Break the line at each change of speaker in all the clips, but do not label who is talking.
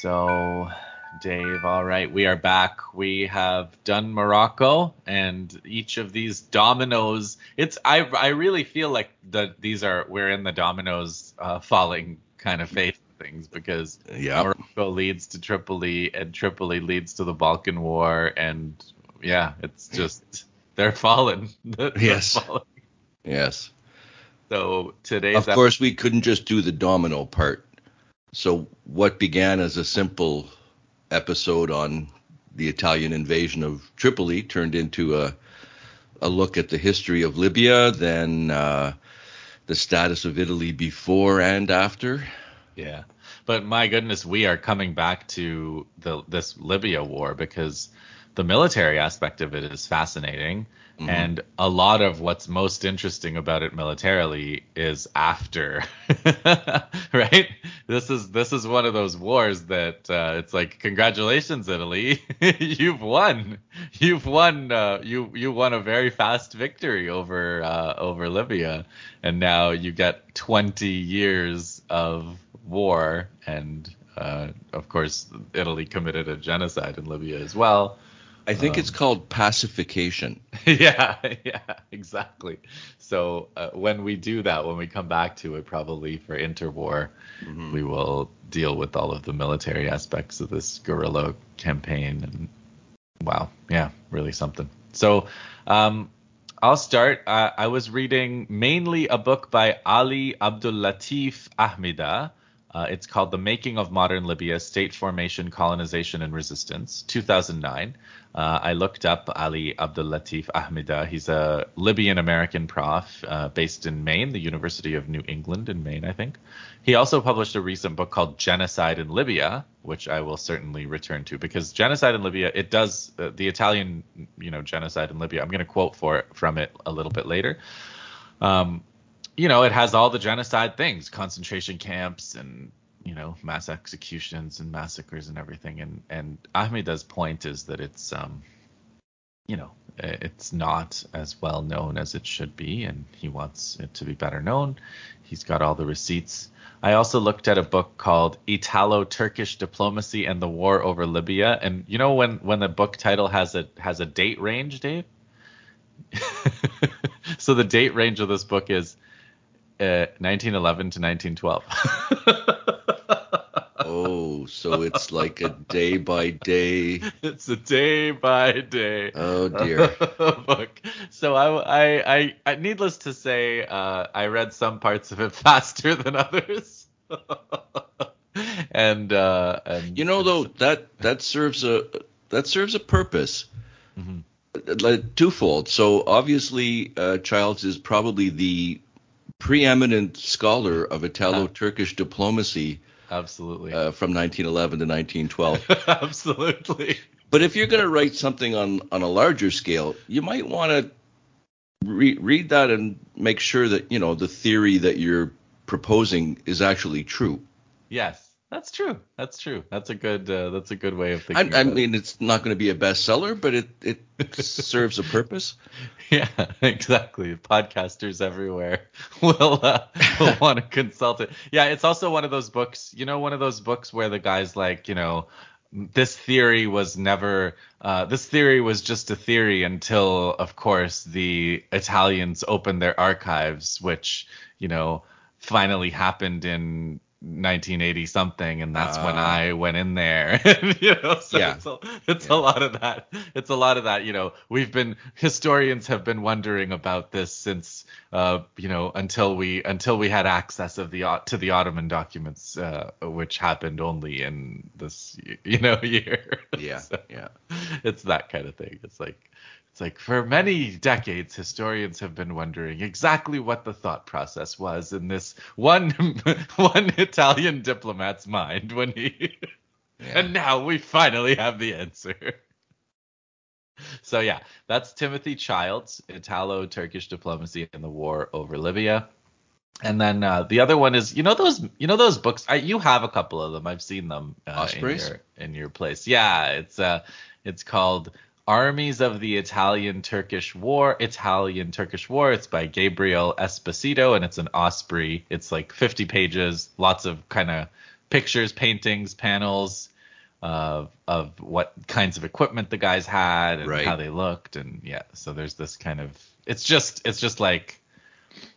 So, Dave, all right, we are back. We have done Morocco, and each of these dominoes. It's I I really feel like that these are we're in the dominoes uh, falling kind of phase of things because
Yeah.
Morocco leads to Tripoli, and Tripoli leads to the Balkan War, and yeah, it's just they're falling. They're
Yes.
falling.
Yes.
So today's
Of course, we couldn't just do the domino part. So, what began as a simple episode on the Italian invasion of Tripoli turned into a a look at the history of Libya, then uh, the status of Italy before and after.
Yeah. But my goodness, we are coming back to the this Libya war because the military aspect of it is fascinating. And a lot of what's most interesting about it militarily is after, right? This is this is one of those wars that uh, it's like congratulations Italy, you've won, you've won, uh, you you won a very fast victory over uh, over Libya, and now you get 20 years of war, and uh, of course Italy committed a genocide in Libya as well.
I think it's called pacification.
yeah, yeah, exactly. So uh, when we do that, when we come back to it, probably for interwar, we will deal with all of the military aspects of this guerrilla campaign. And wow, yeah, really something. So um, I'll start. Uh, I was reading mainly a book by Ali Abdul Latif Ahmida. Uh, it's called The Making of Modern Libya State Formation, Colonization, and Resistance, 2009. Uh, I looked up Ali Abdul Latif Ahmida. He's a Libyan American prof uh, based in Maine, the University of New England in Maine, I think. He also published a recent book called Genocide in Libya, which I will certainly return to because genocide in Libya, it does uh, the Italian, you know, genocide in Libya. I'm going to quote for from it a little bit later. Um, you know, it has all the genocide things, concentration camps and you know, mass executions and massacres and everything. And and Ahmida's point is that it's um, you know, it's not as well known as it should be, and he wants it to be better known. He's got all the receipts. I also looked at a book called Italo-Turkish Diplomacy and the War over Libya, and you know when when the book title has a has a date range, Dave. so the date range of this book is uh, 1911 to 1912.
Oh, so it's like a day by day.
it's a day by day
Oh dear.
book. So I, I, I, needless to say, uh, I read some parts of it faster than others. and, uh, and
You know, though that that serves a that serves a purpose. Like, Twofold. So obviously, uh, Childs is probably the preeminent scholar of Italo-Turkish diplomacy
absolutely,
uh, from 1911 to 1912.
absolutely.
But if you're going to write something on on a larger scale, you might want to re- read that and make sure that you know the theory that you're proposing is actually true.
Yes, that's true. That's true. That's a good. Uh, that's a good way of thinking.
I
about it.
mean, it's not going to be a bestseller, but it it serves a purpose.
Yeah, exactly. Podcasters everywhere will uh, will want to consult it. Yeah, it's also one of those books. You know, one of those books where the guy's like, you know, this theory was never. Uh, this theory was just a theory until, of course, the Italians opened their archives, which you know finally happened in 1980 something and that's when
Ah.
I went in there you know so
Yeah.
it's, a, it's
Yeah.
a lot of that it's a lot of that you know we've been historians have been wondering about this since uh you know until we until we had access of the to the Ottoman documents uh which happened only in this you know year
Yeah,
So
yeah.
it's that kind of thing it's like it's like for many decades, historians have been wondering exactly what the thought process was in this one one Italian diplomat's mind when he,
Yeah.
and now we finally have the answer. So yeah, that's Timothy Childs, Italo-Turkish diplomacy and the war over Libya. And then uh, the other one is, you know those, you know those books. I, you have a couple of them. I've seen them uh, in your in your place. Yeah, it's uh, it's called Armies of the Italian Turkish War, Italian Turkish War. It's by Gabriel Esposito and it's an Osprey. It's like 50 pages, lots of kind of pictures, paintings, panels of of what kinds of equipment the guys had and
Right.
how they looked, and yeah. So there's this kind of it's just it's just like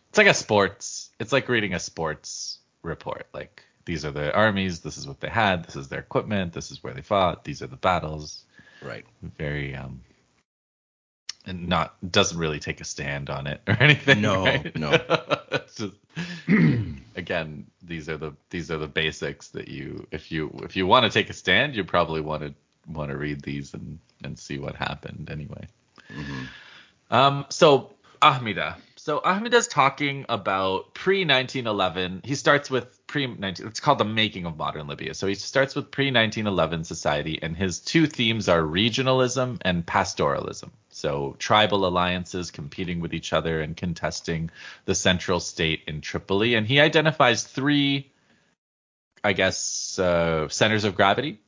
it's like a sports it's like reading a sports report like these are the armies this is what they had this is their equipment this is where they fought these are the battles
Right.
very um and not doesn't really take a stand on it or anything
No,
right?
no.
It's just again these are the these are the basics that you if you if you want to take a stand you probably want to want to read these and and see what happened anyway um, so Ahmida. So Ahmed is talking about pre 1911. He starts with pre 19. It's called the making of modern Libya. So he starts with pre 1911 society, and his two themes are regionalism and pastoralism. So tribal alliances competing with each other and contesting the central state in Tripoli. And he identifies three, I guess, uh, centers of gravity.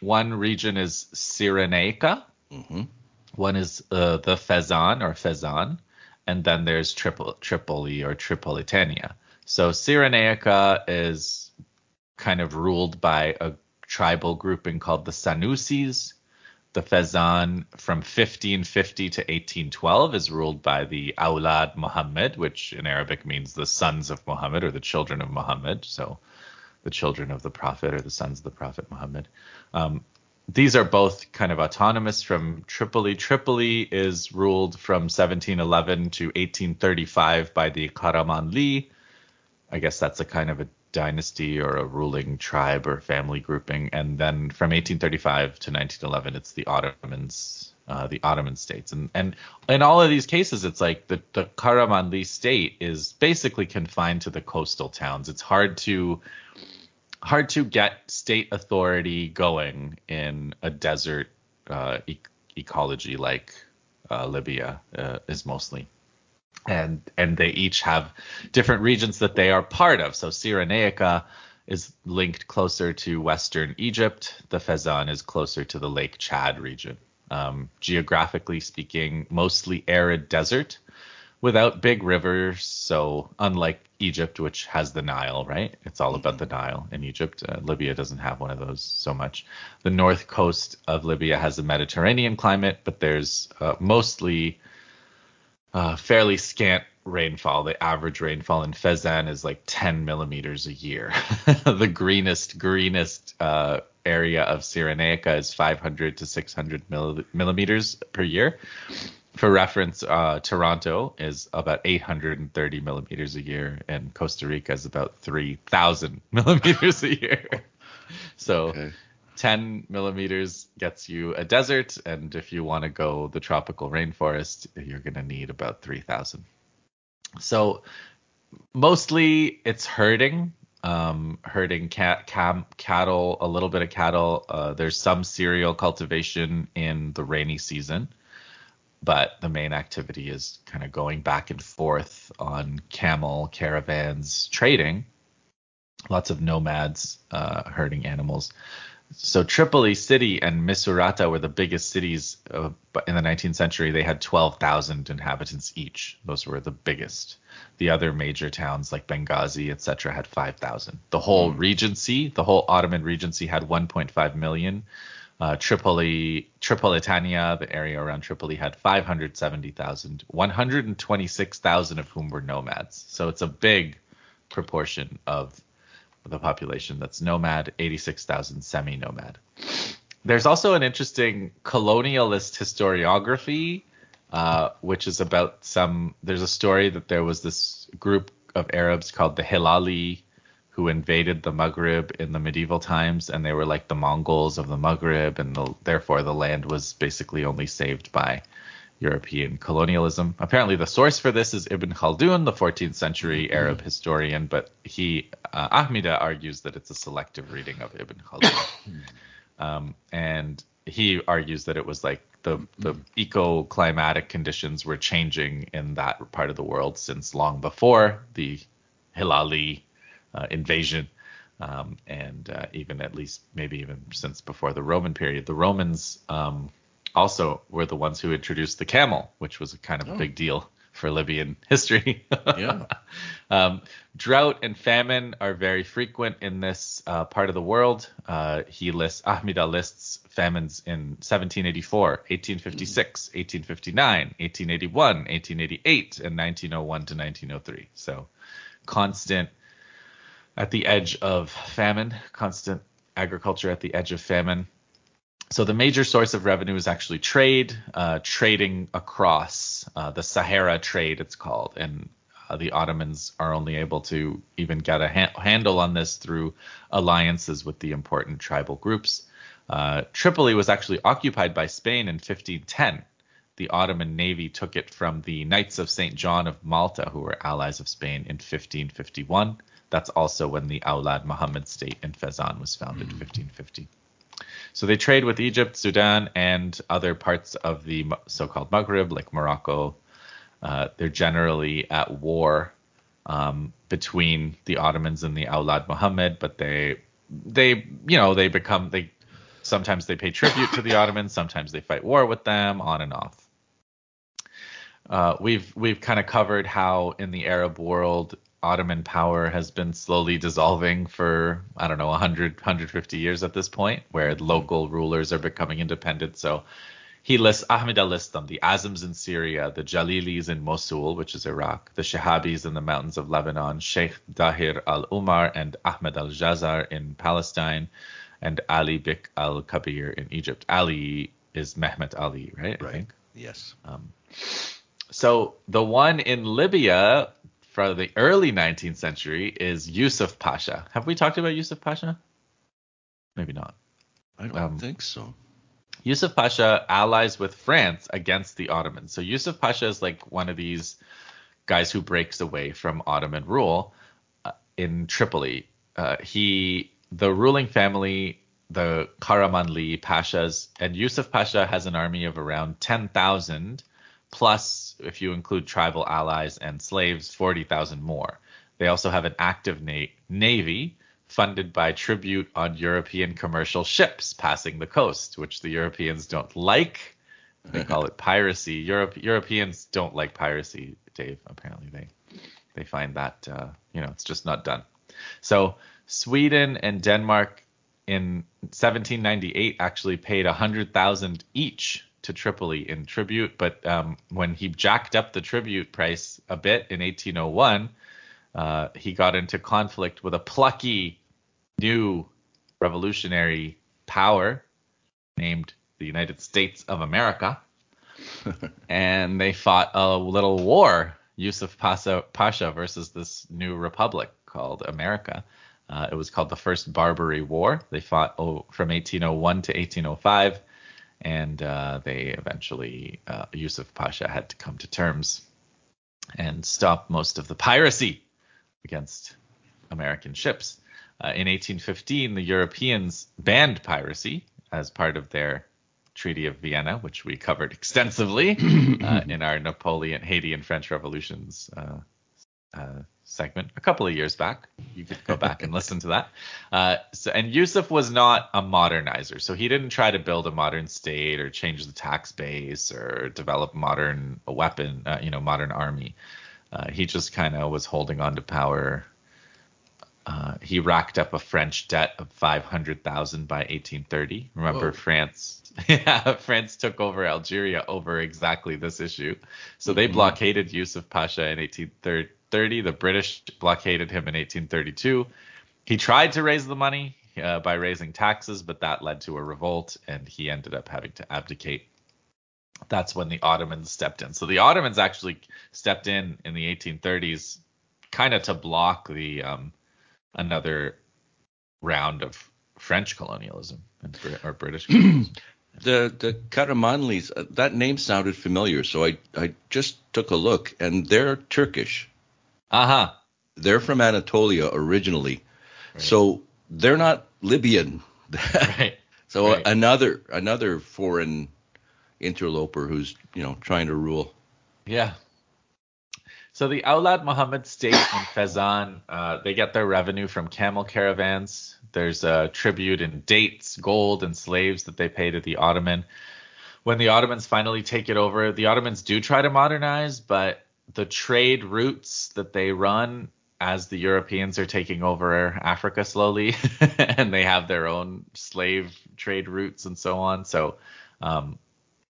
One region is Cyrenaica,
hmm
one is uh, the Fezzan or Fezan, and then there's Tripol- Tripoli or Tripolitania. So Cyrenaica is kind of ruled by a tribal grouping called the Sanusis. The Fezan from 1550 to 1812 is ruled by the Aulad Muhammad, which in Arabic means the sons of Muhammad or the children of Muhammad. So the children of the Prophet or the sons of the Prophet Muhammad. Um, these are both kind of autonomous from Tripoli. Tripoli is ruled from 1711 to 1835 by the Karamanli. I guess that's a kind of a dynasty or a ruling tribe or family grouping. And then from 1835 to 1911, it's the Ottomans, uh, the Ottoman states. And and in all of these cases, it's like the the Karamanli state is basically confined to the coastal towns. It's hard to hard to get state authority going in a desert uh, e- ecology like uh, Libya uh, is mostly. And and they each have different regions that they are part of. So Cyrenaica is linked closer to western Egypt. The Fezzan is closer to the Lake Chad region. Um, geographically speaking, mostly arid desert without big rivers. So unlike Egypt, which has the Nile, right? It's all about the Nile in Egypt. Uh, Libya doesn't have one of those so much. The north coast of Libya has a Mediterranean climate, but there's uh, mostly uh, fairly scant rainfall. The average rainfall in Fezan is like 10 millimeters a year. the greenest, greenest uh, area of Cyrenaica is 500 to 600 mill- millimeters per year. For reference, uh, Toronto is about 830 millimeters a year, and Costa Rica is about 3,000 millimeters a year. So
Okay.
10 millimeters gets you a desert, and if you want to go the tropical rainforest, you're going to need about 3,000. So mostly it's herding, um, herding cat, cam, cattle, a little bit of cattle. Uh, there's some cereal cultivation in the rainy season, but the main activity is kind of going back and forth on camel caravans, trading. Lots of nomads uh, herding animals so Tripoli city and Misurata were the biggest cities uh, in the 19th century. They had 12,000 inhabitants each. Those were the biggest. The other major towns like Benghazi, etc., had 5,000. The whole regency, the whole Ottoman regency, had 1.5 million. Uh, Tripoli, Tripolitania, the area around Tripoli, had 570,000. 126,000 of whom were nomads. So it's a big proportion of the population that's nomad, 86,000 semi nomad. There's also an interesting colonialist historiography, uh, which is about some. There's a story that there was this group of Arabs called the Hilali who invaded the Maghreb in the medieval times, and they were like the Mongols of the Maghreb, and the, therefore the land was basically only saved by European colonialism. Apparently, the source for this is Ibn Khaldun, the 14th century Arab historian, but he, uh, Ahmida, argues that it's a selective reading of Ibn Khaldun. um, and he argues that it was like the, the eco climatic conditions were changing in that part of the world since long before the Hilali uh, invasion. Um, and uh, even at least maybe even since before the Roman period, the Romans um, also were the ones who introduced the camel, which was a kind of a big deal for Libyan history.
Yeah.
um, drought and famine are very frequent in this uh, part of the world. Uh, he lists Ahmida lists famines in 1784, 1856, 1859, 1881, 1888, and 1901 to 1903. So constant at the edge of famine, constant agriculture at the edge of famine. So the major source of revenue is actually trade, uh, trading across uh, the Sahara trade, it's called, and uh, the Ottomans are only able to even get a ha- handle on this through alliances with the important tribal groups. Uh, Tripoli was actually occupied by Spain in 1510. The Ottoman navy took it from the Knights of St. John of Malta, who were allies of Spain, in 1551. That's also when the Aulad Muhammad state in Fezzan was founded, mm. 1550. So they trade with Egypt, Sudan, and other parts of the so-called Maghreb, like Morocco. Uh, they're generally at war um, between the Ottomans and the Aulad Muhammad, but they they you know they become they sometimes they pay tribute to the Ottomans, sometimes they fight war with them, on and off. Uh, we've we've kind of covered how in the Arab world Ottoman power has been slowly dissolving for I don't know 100 150 years at this point, where local rulers are becoming independent. So he lists Ahmed lists them: the Azims in Syria, the Jalilis in Mosul, which is Iraq, the Shahabis in the mountains of Lebanon, Sheikh Dahir al Umar and Ahmed al Jazar in Palestine, and Ali Bik al Kabir in Egypt. Ali is Mehmet Ali, right?
Right. Yes. Um,
so the one in Libya from the early 19th century is Yusuf Pasha. Have we talked about Yusuf Pasha? Maybe not.
I don't um, think so.
Yusuf Pasha allies with France against the Ottomans. So Yusuf Pasha is like one of these guys who breaks away from Ottoman rule uh, in Tripoli. Uh, he, the ruling family, the Karamanli Pashas, and Yusuf Pasha has an army of around 10,000 plus, if you include tribal allies and slaves, 40,000 more. They also have an active na- navy funded by tribute on European commercial ships passing the coast, which the Europeans don't like. They call it piracy. Europe, Europeans don't like piracy, Dave. Apparently, they they find that uh, you know it's just not done. So Sweden and Denmark in 1798 actually paid 100,000 each to Tripoli in tribute, but um, when he jacked up the tribute price a bit in 1801, uh, he got into conflict with a plucky new revolutionary power named the United States of America. and they fought a little war, Yusuf Pasha, Pasha versus this new republic called America. Uh, it was called the First Barbary War. They fought oh, from 1801 to 1805 and uh, they eventually uh, Yusuf Pasha had to come to terms and stop most of the piracy against American ships. Uh, in 1815, the Europeans banned piracy as part of their Treaty of Vienna, which we covered extensively uh, in our Napoleon, Haiti, and French revolutions uh, uh, segment a couple of years back. You could go back and listen to that. Uh, so, and Yusuf was not a modernizer, so he didn't try to build a modern state or change the tax base or develop modern weapon, uh, you know, modern army. Uh, he just kind of was holding on to power. Uh, he racked up a French debt of 500,000 by 1830. Remember, Whoa. France yeah, France took over Algeria over exactly this issue. So they mm-hmm. blockaded Yusuf Pasha in 1830 1830. The British blockaded him in 1832. He tried to raise the money uh, by raising taxes, but that led to a revolt, and he ended up having to abdicate. That's when the Ottomans stepped in. So the Ottomans actually stepped in in the 1830s, kind of to block the um, another round of French colonialism and, or British colonialism.
the the Karamanlis, uh, that name sounded familiar, so I I just took a look, and they're Turkish.
Uh huh.
They're from Anatolia originally, right. so they're not Libyan.
right.
So
right.
another another foreign interloper who's you know trying to rule.
Yeah. So the Aulad Muhammad state in Fezzan, uh, they get their revenue from camel caravans. There's a tribute in dates, gold, and slaves that they pay to the Ottoman. When the Ottomans finally take it over, the Ottomans do try to modernize, but the trade routes that they run as the Europeans are taking over Africa slowly, and they have their own slave trade routes and so on. So um,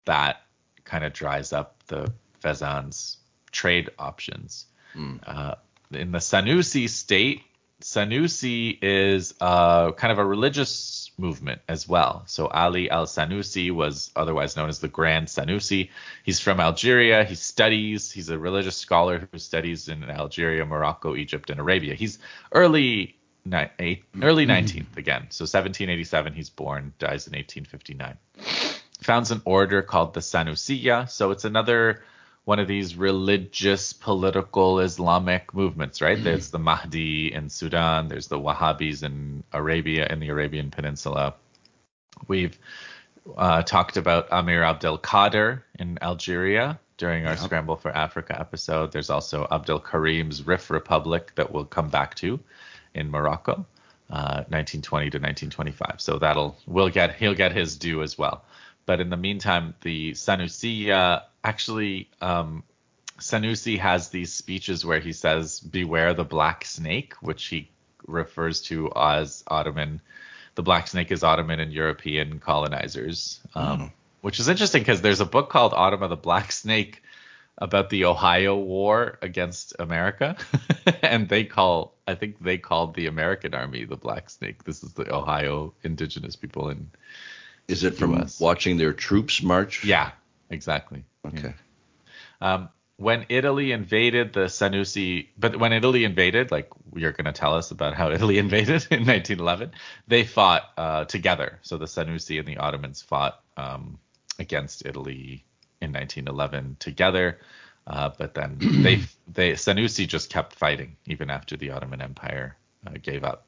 that kind of dries up the Fezzan's trade options. Mm. Uh, in the Sanusi state, Sanusi is uh, kind of a religious movement as well. So Ali al Sanusi was otherwise known as the Grand Sanusi. He's from Algeria. He studies. He's a religious scholar who studies in Algeria, Morocco, Egypt, and Arabia. He's early ni- eight, early 19th mm-hmm. again. So 1787 he's born, dies in 1859. Founds an order called the Sanusiya. So it's another one of these religious, political Islamic movements, right? There's the Mahdi in Sudan, there's the Wahhabis in Arabia, in the Arabian Peninsula. We've uh, talked about Amir Abdel Kader in Algeria during our yep. Scramble for Africa episode. There's also Abdel Karim's Rif Republic that we'll come back to in Morocco, uh, 1920 to 1925. So that'll we'll get he'll get his due as well. But in the meantime, the Sanusiya actually um, Sanusi has these speeches where he says, "Beware the black snake," which he refers to as Ottoman. The black snake is Ottoman and European colonizers, um, mm. which is interesting because there's a book called Ottoman the Black Snake about the Ohio War against America, and they call I think they called the American Army the Black Snake. This is the Ohio indigenous people in.
Is it from US. watching their troops march?
Yeah, exactly.
Okay.
Yeah. Um, when Italy invaded the Sanusi, but when Italy invaded, like you're going to tell us about how Italy invaded in 1911, they fought uh, together. So the Sanusi and the Ottomans fought um, against Italy in 1911 together. Uh, but then they, they Sanusi just kept fighting even after the Ottoman Empire uh, gave up.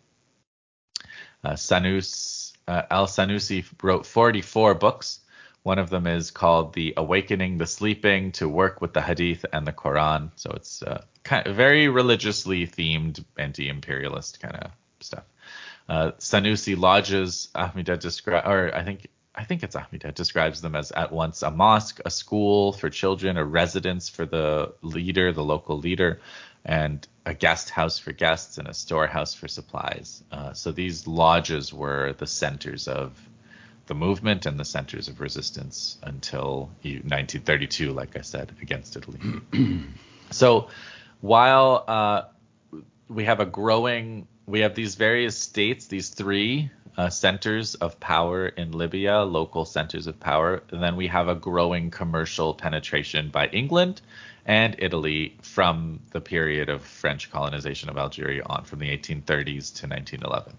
Uh, Sanus, uh, Al Sanusi wrote 44 books one of them is called The Awakening the Sleeping to Work with the Hadith and the Quran. So it's uh, kind of very religiously themed anti-imperialist kind of stuff. Uh, Sanusi lodges Ahmediyya describe, or I think I think it's Ahmediyya describes them as at once a mosque, a school for children, a residence for the leader, the local leader, and a guest house for guests and a storehouse for supplies. Uh, so these lodges were the centers of the movement and the centers of resistance until 1932, like I said, against Italy. so while uh, we have a growing, we have these various states, these three uh, centers of power in Libya, local centers of power, and then we have a growing commercial penetration by England and Italy from the period of French colonization of Algeria on, from the 1830s to 1911.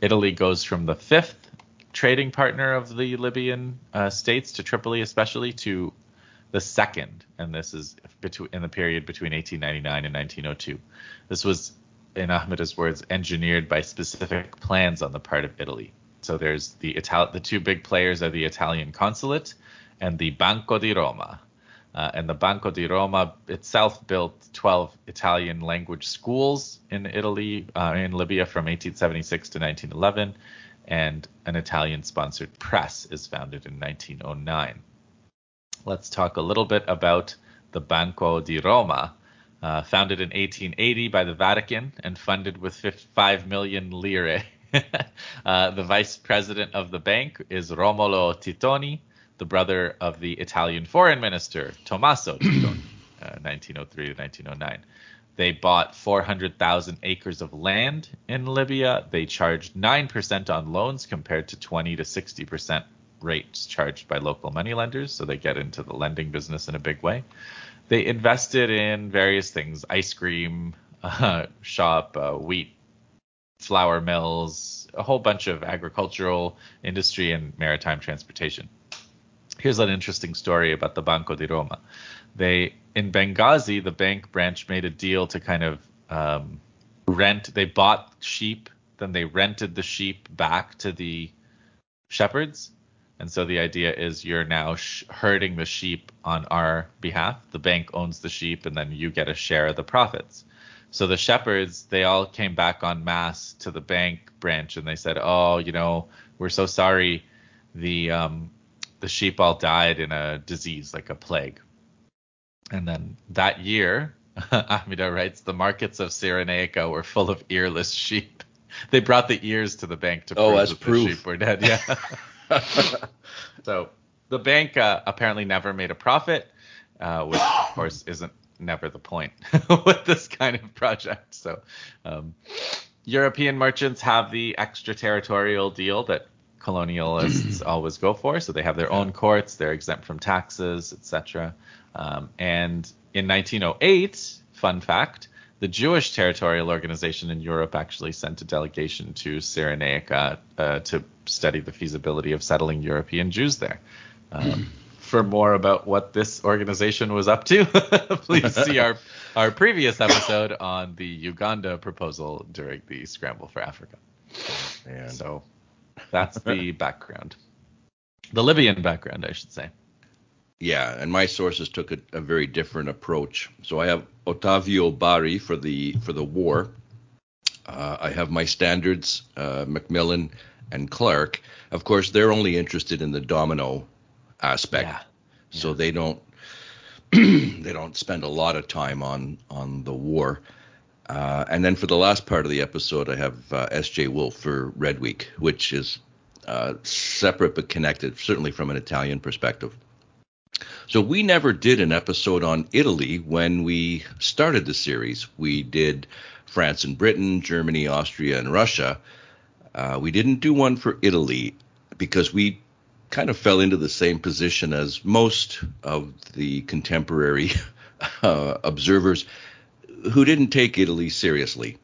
Italy goes from the fifth trading partner of the Libyan uh, states, to Tripoli especially, to the second, and this is between in the period between 1899 and 1902. This was, in Ahmed's words, engineered by specific plans on the part of Italy. So there's the Ital- the two big players are the Italian consulate and the Banco di Roma. Uh, and the Banco di Roma itself built 12 Italian language schools in Italy, uh, in Libya from 1876 to 1911 and an Italian sponsored press is founded in 1909. Let's talk a little bit about the Banco di Roma, uh, founded in 1880 by the Vatican and funded with 5 million lire. uh, the vice president of the bank is Romolo Tittoni, the brother of the Italian foreign minister Tommaso Tittoni, uh, 1903 to 1909. They bought 400,000 acres of land in Libya. They charged 9% on loans compared to 20 to 60% rates charged by local moneylenders. So they get into the lending business in a big way. They invested in various things ice cream uh, shop, uh, wheat, flour mills, a whole bunch of agricultural industry and maritime transportation. Here's an interesting story about the Banco di Roma they in Benghazi, the bank branch made a deal to kind of um, rent. They bought sheep, then they rented the sheep back to the shepherds. And so the idea is you're now sh- herding the sheep on our behalf. The bank owns the sheep, and then you get a share of the profits. So the shepherds, they all came back en masse to the bank branch, and they said, "Oh, you know, we're so sorry. The um, the sheep all died in a disease, like a plague." And then that year, Ahmida writes, the markets of Cyrenaica were full of earless sheep. They brought the ears to the bank to
Oh,
prove
as
that
proof.
the sheep were dead. Yeah. so the bank uh, apparently never made a profit, uh, which of course isn't never the point with this kind of project. So um, European merchants have the extraterritorial deal that colonialists always go for. So they have their own courts, they're exempt from taxes, etc. Um, and in 1908, fun fact, the Jewish Territorial Organization in Europe actually sent a delegation to Cyrenaica uh, to study the feasibility of settling European Jews there. Um, for more about what this organization was up to, please see our our previous episode on the Uganda proposal during the Scramble for Africa.
Man.
So that's the background. The Libyan background, I should say.
Yeah, and my sources took a, a very different approach. So I have Ottavio Bari for the for the war. Uh, I have my standards, uh, Macmillan and Clark. Of course, they're only interested in the domino aspect,
Yeah.
so they don't they don't spend a lot of time on on the war. Uh, and then for the last part of the episode, I have uh, S.J. Wolf for Red Week, which is uh, separate but connected, certainly from an Italian perspective. So we never did an episode on Italy when we started the series. We did France and Britain, Germany, Austria, and Russia. Uh, we didn't do one for Italy because we kind of fell into the same position as most of the contemporary uh, observers who didn't take Italy seriously.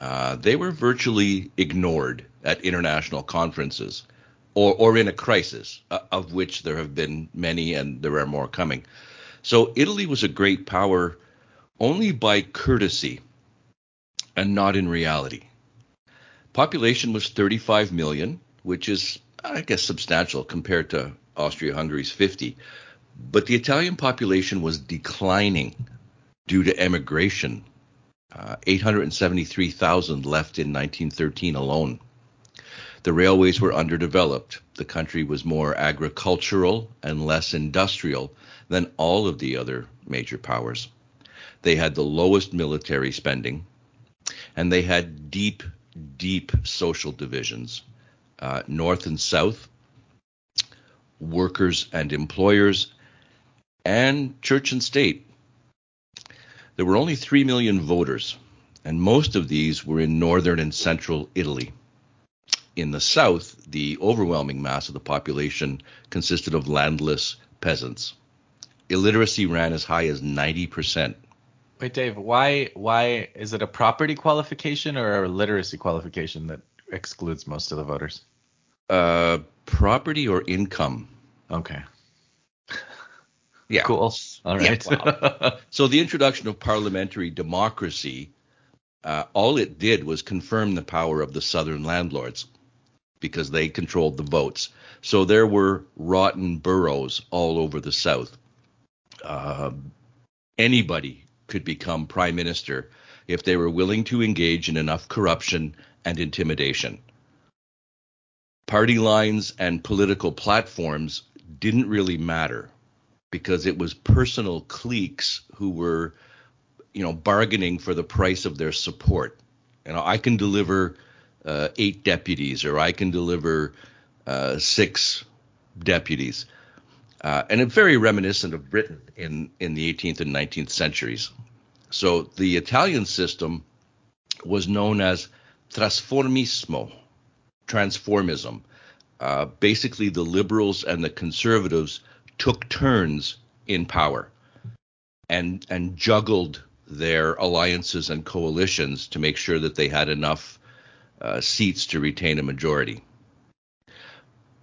Uh, they were virtually ignored at international conferences or, or in a crisis, uh, of which there have been many and there are more coming. So Italy was a great power only by courtesy and not in reality. Population was 35 million, which is, I guess, substantial compared to Austria Hungary's 50. But the Italian population was declining due to emigration. Uh, 873,000 left in 1913 alone. The railways were underdeveloped. The country was more agricultural and less industrial than all of the other major powers. They had the lowest military spending, and they had deep, deep social divisions uh, north and south, workers and employers, and church and state. There were only 3 million voters, and most of these were in northern and central Italy. In the south, the overwhelming mass of the population consisted of landless peasants. Illiteracy ran as high as 90%.
Wait, Dave, why why is it a property qualification or a literacy qualification that excludes most of the voters?
Uh, property or income?
Okay.
Yeah.
Cool. All
Yeah,
right.
So the introduction of parliamentary democracy, uh, all it did was confirm the power of the southern landlords because they controlled the votes. So there were rotten boroughs all over the south. Uh, anybody could become prime minister if they were willing to engage in enough corruption and intimidation. Party lines and political platforms didn't really matter because it was personal cliques who were, you know, bargaining for the price of their support. You know, I can deliver uh, eight deputies, or I can deliver uh, six deputies, uh, and it's very reminiscent of Britain in in the 18th and 19th centuries. So the Italian system was known as trasformismo, transformism. Uh, basically, the liberals and the conservatives took turns in power and and juggled their alliances and coalitions to make sure that they had enough uh, seats to retain a majority.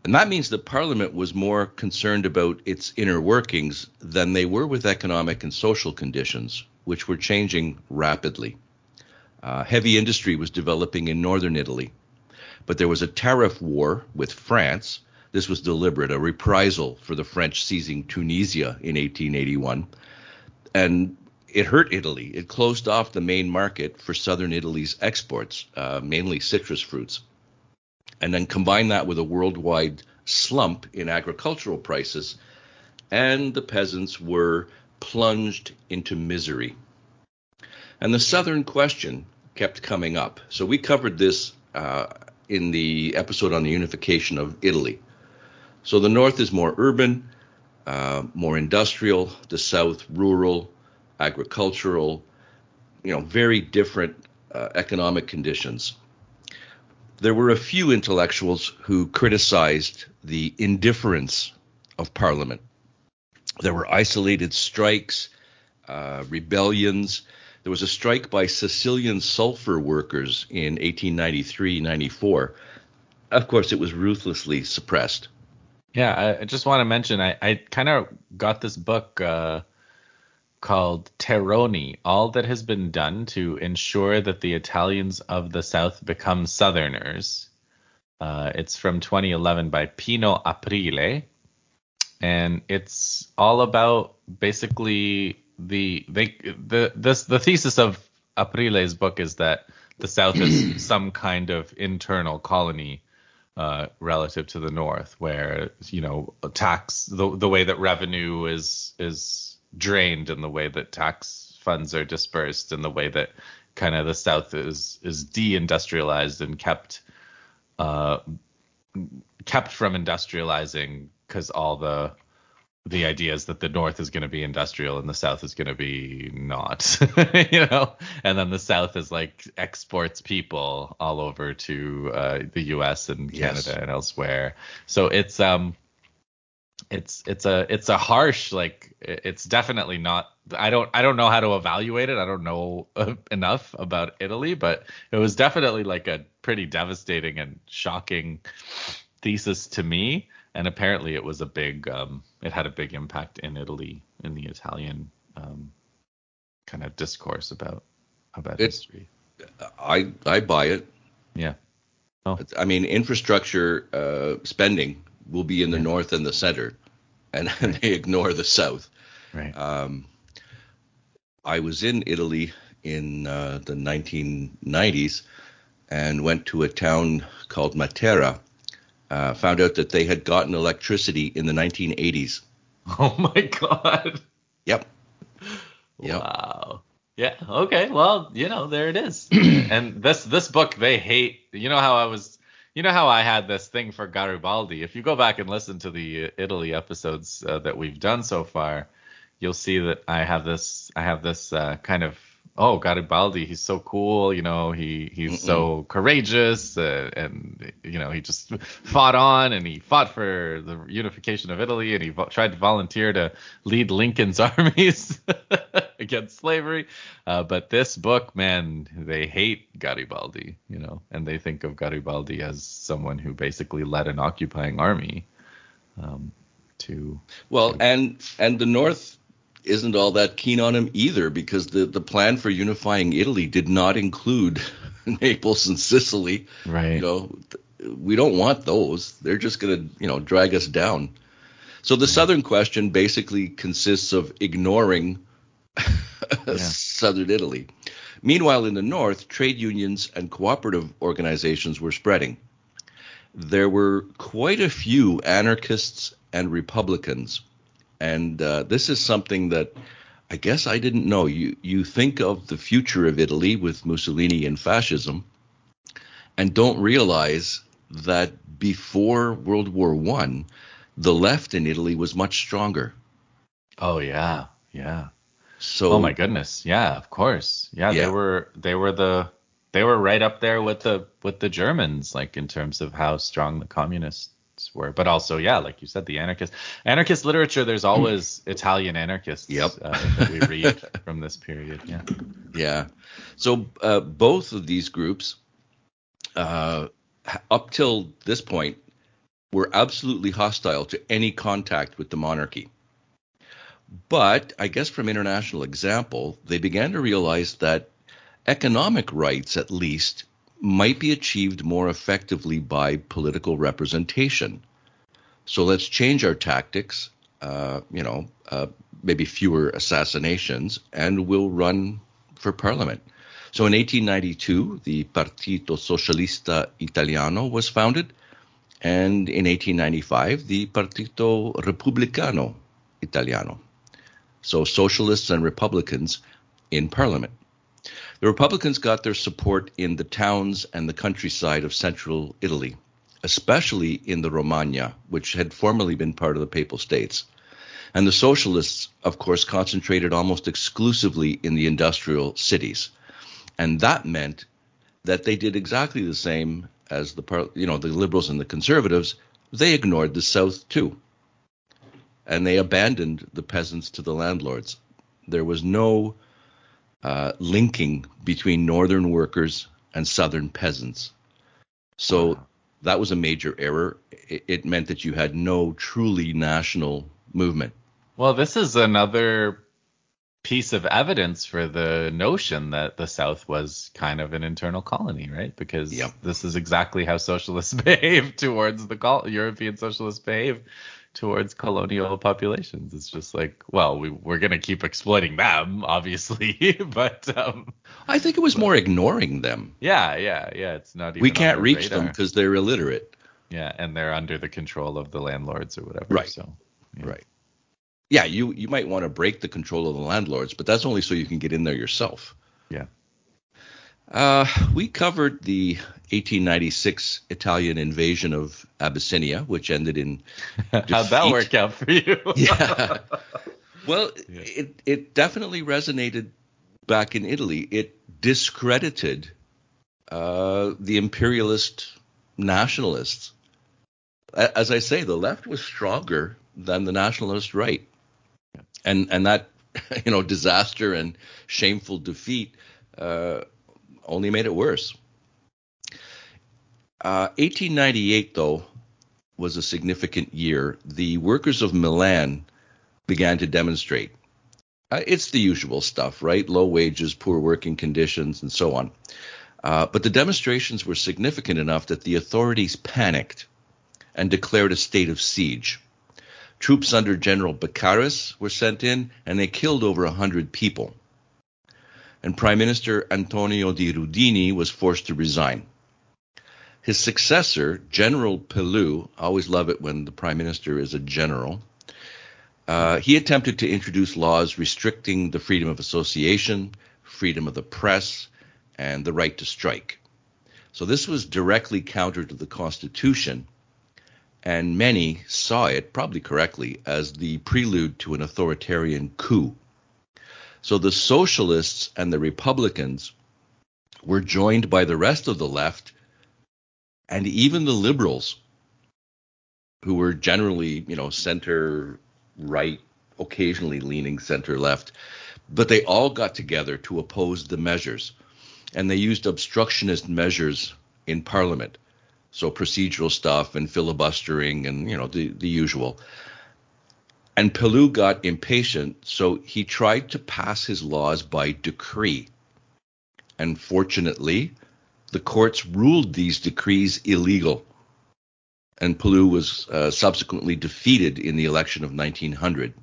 And that means that Parliament was more concerned about its inner workings than they were with economic and social conditions, which were changing rapidly. Uh, heavy industry was developing in northern Italy, but there was a tariff war with France. This was deliberate, a reprisal for the French seizing Tunisia in 1881. And it hurt Italy. It closed off the main market for southern Italy's exports, uh, mainly citrus fruits. And then combine that with a worldwide slump in agricultural prices, and the peasants were plunged into misery. And the Southern question kept coming up. So we covered this uh, in the episode on the unification of Italy. So the North is more urban, uh, more industrial, the South rural, agricultural, you know, very different uh, economic conditions. There were a few intellectuals who criticized the indifference of Parliament. There were isolated strikes, uh, rebellions. There was a strike by Sicilian sulfur workers in 1893 94. Of course, it was ruthlessly suppressed.
Yeah, I, just want to mention I, I kind of got this book uh, called Terroni All That Has Been Done to Ensure That the Italians of the South Become Southerners. Uh, it's from 2011 by Pino Aprile. And it's all about basically the they the this the thesis of Aprile's book is that the South is some kind of internal colony uh, relative to the North, where you know tax the the way that revenue is is drained and the way that tax funds are dispersed and the way that kind of the South is is deindustrialized and kept uh, kept from industrializing because all the the idea is that the north is going to be industrial and the south is going to be not you know and then the south is like exports people all over to uh, the us and canada yes. and elsewhere so it's um it's it's a it's a harsh like it's definitely not I don't I don't know how to evaluate it. I don't know enough about Italy, but it was definitely like a pretty devastating and shocking thesis to me and apparently it was a big um, it had a big impact in Italy in the Italian um, kind of discourse about about it, history.
I I buy it.
Yeah.
Oh. I mean, infrastructure uh, spending will be in the yeah. north and the center, and, they ignore the south.
Right.
Um, I was in Italy in uh, the 1990s and went to a town called Matera, uh, found out that they had gotten electricity in the 1980s.
Oh my god.
Yep.
yep. Wow. Yeah. Okay. Well, you know, there it is. and this this book they hate. You know how I was. You know how I had this thing for Garibaldi. If you go back and listen to the Italy episodes uh, that we've done so far, you'll see that I have this. I have this uh, kind of oh Garibaldi, he's so cool, you know, he he's Mm-mm. so courageous, uh, and you know he just fought on and he fought for the unification of Italy, and he vo- tried to volunteer to lead Lincoln's armies against slavery. Uh, but this book, man, they hate Garibaldi, you know, and they think of Garibaldi as someone who basically led an occupying army. Um, to
well, to, and and the North isn't all that keen on him either because the, the plan for unifying Italy did not include Naples and Sicily.
Right.
You know, we don't want those. They're just going to, you know, drag us down. So the southern question basically consists of ignoring yeah. southern Italy. Meanwhile, in the north, trade unions and cooperative organizations were spreading. There were quite a few anarchists and Republicans and uh, this is something that I guess I didn't know. You you think of the future of Italy with Mussolini and fascism, and don't realize that before World War One, the left in Italy was much stronger.
Oh yeah, yeah. So oh my goodness, yeah, of course, yeah, yeah. They were they were the they were right up there with the with the Germans, like in terms of how strong the communists were, but also yeah, like you said, the anarchist anarchist literature. There's always Italian anarchists
yep.
uh, that we read from this period. Yeah,
yeah. So uh, both of these groups, uh, up till this point, were absolutely hostile to any contact with the monarchy. But I guess from international example, they began to realize that economic rights, at least, might be achieved more effectively by political representation. So let's change our tactics, uh, you know, uh, maybe fewer assassinations, and we'll run for parliament. So in 1892, the Partito Socialista Italiano was founded, and in 1895, the Partito Repubblicano Italiano. so socialists and Republicans in parliament. The Republicans got their support in the towns and the countryside of central Italy, especially in the Romagna, which had formerly been part of the Papal States. And the socialists, of course, concentrated almost exclusively in the industrial cities. And that meant that they did exactly the same as the you know the liberals and the conservatives. They ignored the South too, and they abandoned the peasants to the landlords. There was no uh, linking between northern workers and southern peasants. So wow. that was a major error. It, it meant that you had no truly national movement.
Well, this is another piece of evidence for the notion that the South was kind of an internal colony, right? Because yep. this is exactly how socialists behave towards the col- European socialists behave towards colonial populations. It's just like, well, we, we're going to keep exploiting them, obviously, but um,
I think it was more ignoring them.
Yeah, yeah, yeah. It's not.
Even we can't reach radar. them because they're illiterate.
Yeah, and they're under the control of the landlords or whatever.
Right.
So,
yeah. right yeah, you you might want to break the control of the landlords, but that's only so you can get in there yourself.
Yeah.
Uh, we covered the 1896 Italian invasion of Abyssinia, which ended in.
How'd that work out for you?
yeah. Well, yeah. it it definitely resonated back in Italy. It discredited uh, the imperialist nationalists. As I say, the left was stronger than the nationalist right and and that you know disaster and shameful defeat uh, only made it worse. Uh, 1898, though, was a significant year. The workers of Milan began to demonstrate. Uh, it's the usual stuff, right? Low wages, poor working conditions, and so on. Uh, but the demonstrations were significant enough that the authorities panicked and declared a state of siege. Troops under General Beccaris were sent in, and they killed over a hundred people. And Prime Minister Antonio di Rudini was forced to resign. His successor, General Pelloux, I always love it when the Prime Minister is a general, uh, he attempted to introduce laws restricting the freedom of association, freedom of the press, and the right to strike. So this was directly counter to the Constitution and many saw it, probably correctly, as the prelude to an authoritarian coup. So the socialists and the Republicans were joined by the rest of the left and even the liberals, who were generally, you know, center right, occasionally leaning center left, but they all got together to oppose the measures. And they used obstructionist measures in parliament so procedural stuff and filibustering and you know the the usual. And Pelloux got impatient, so he tried to pass his laws by decree. And fortunately, the courts ruled these decrees illegal. And Pelloux was uh, subsequently defeated in the election of 1900.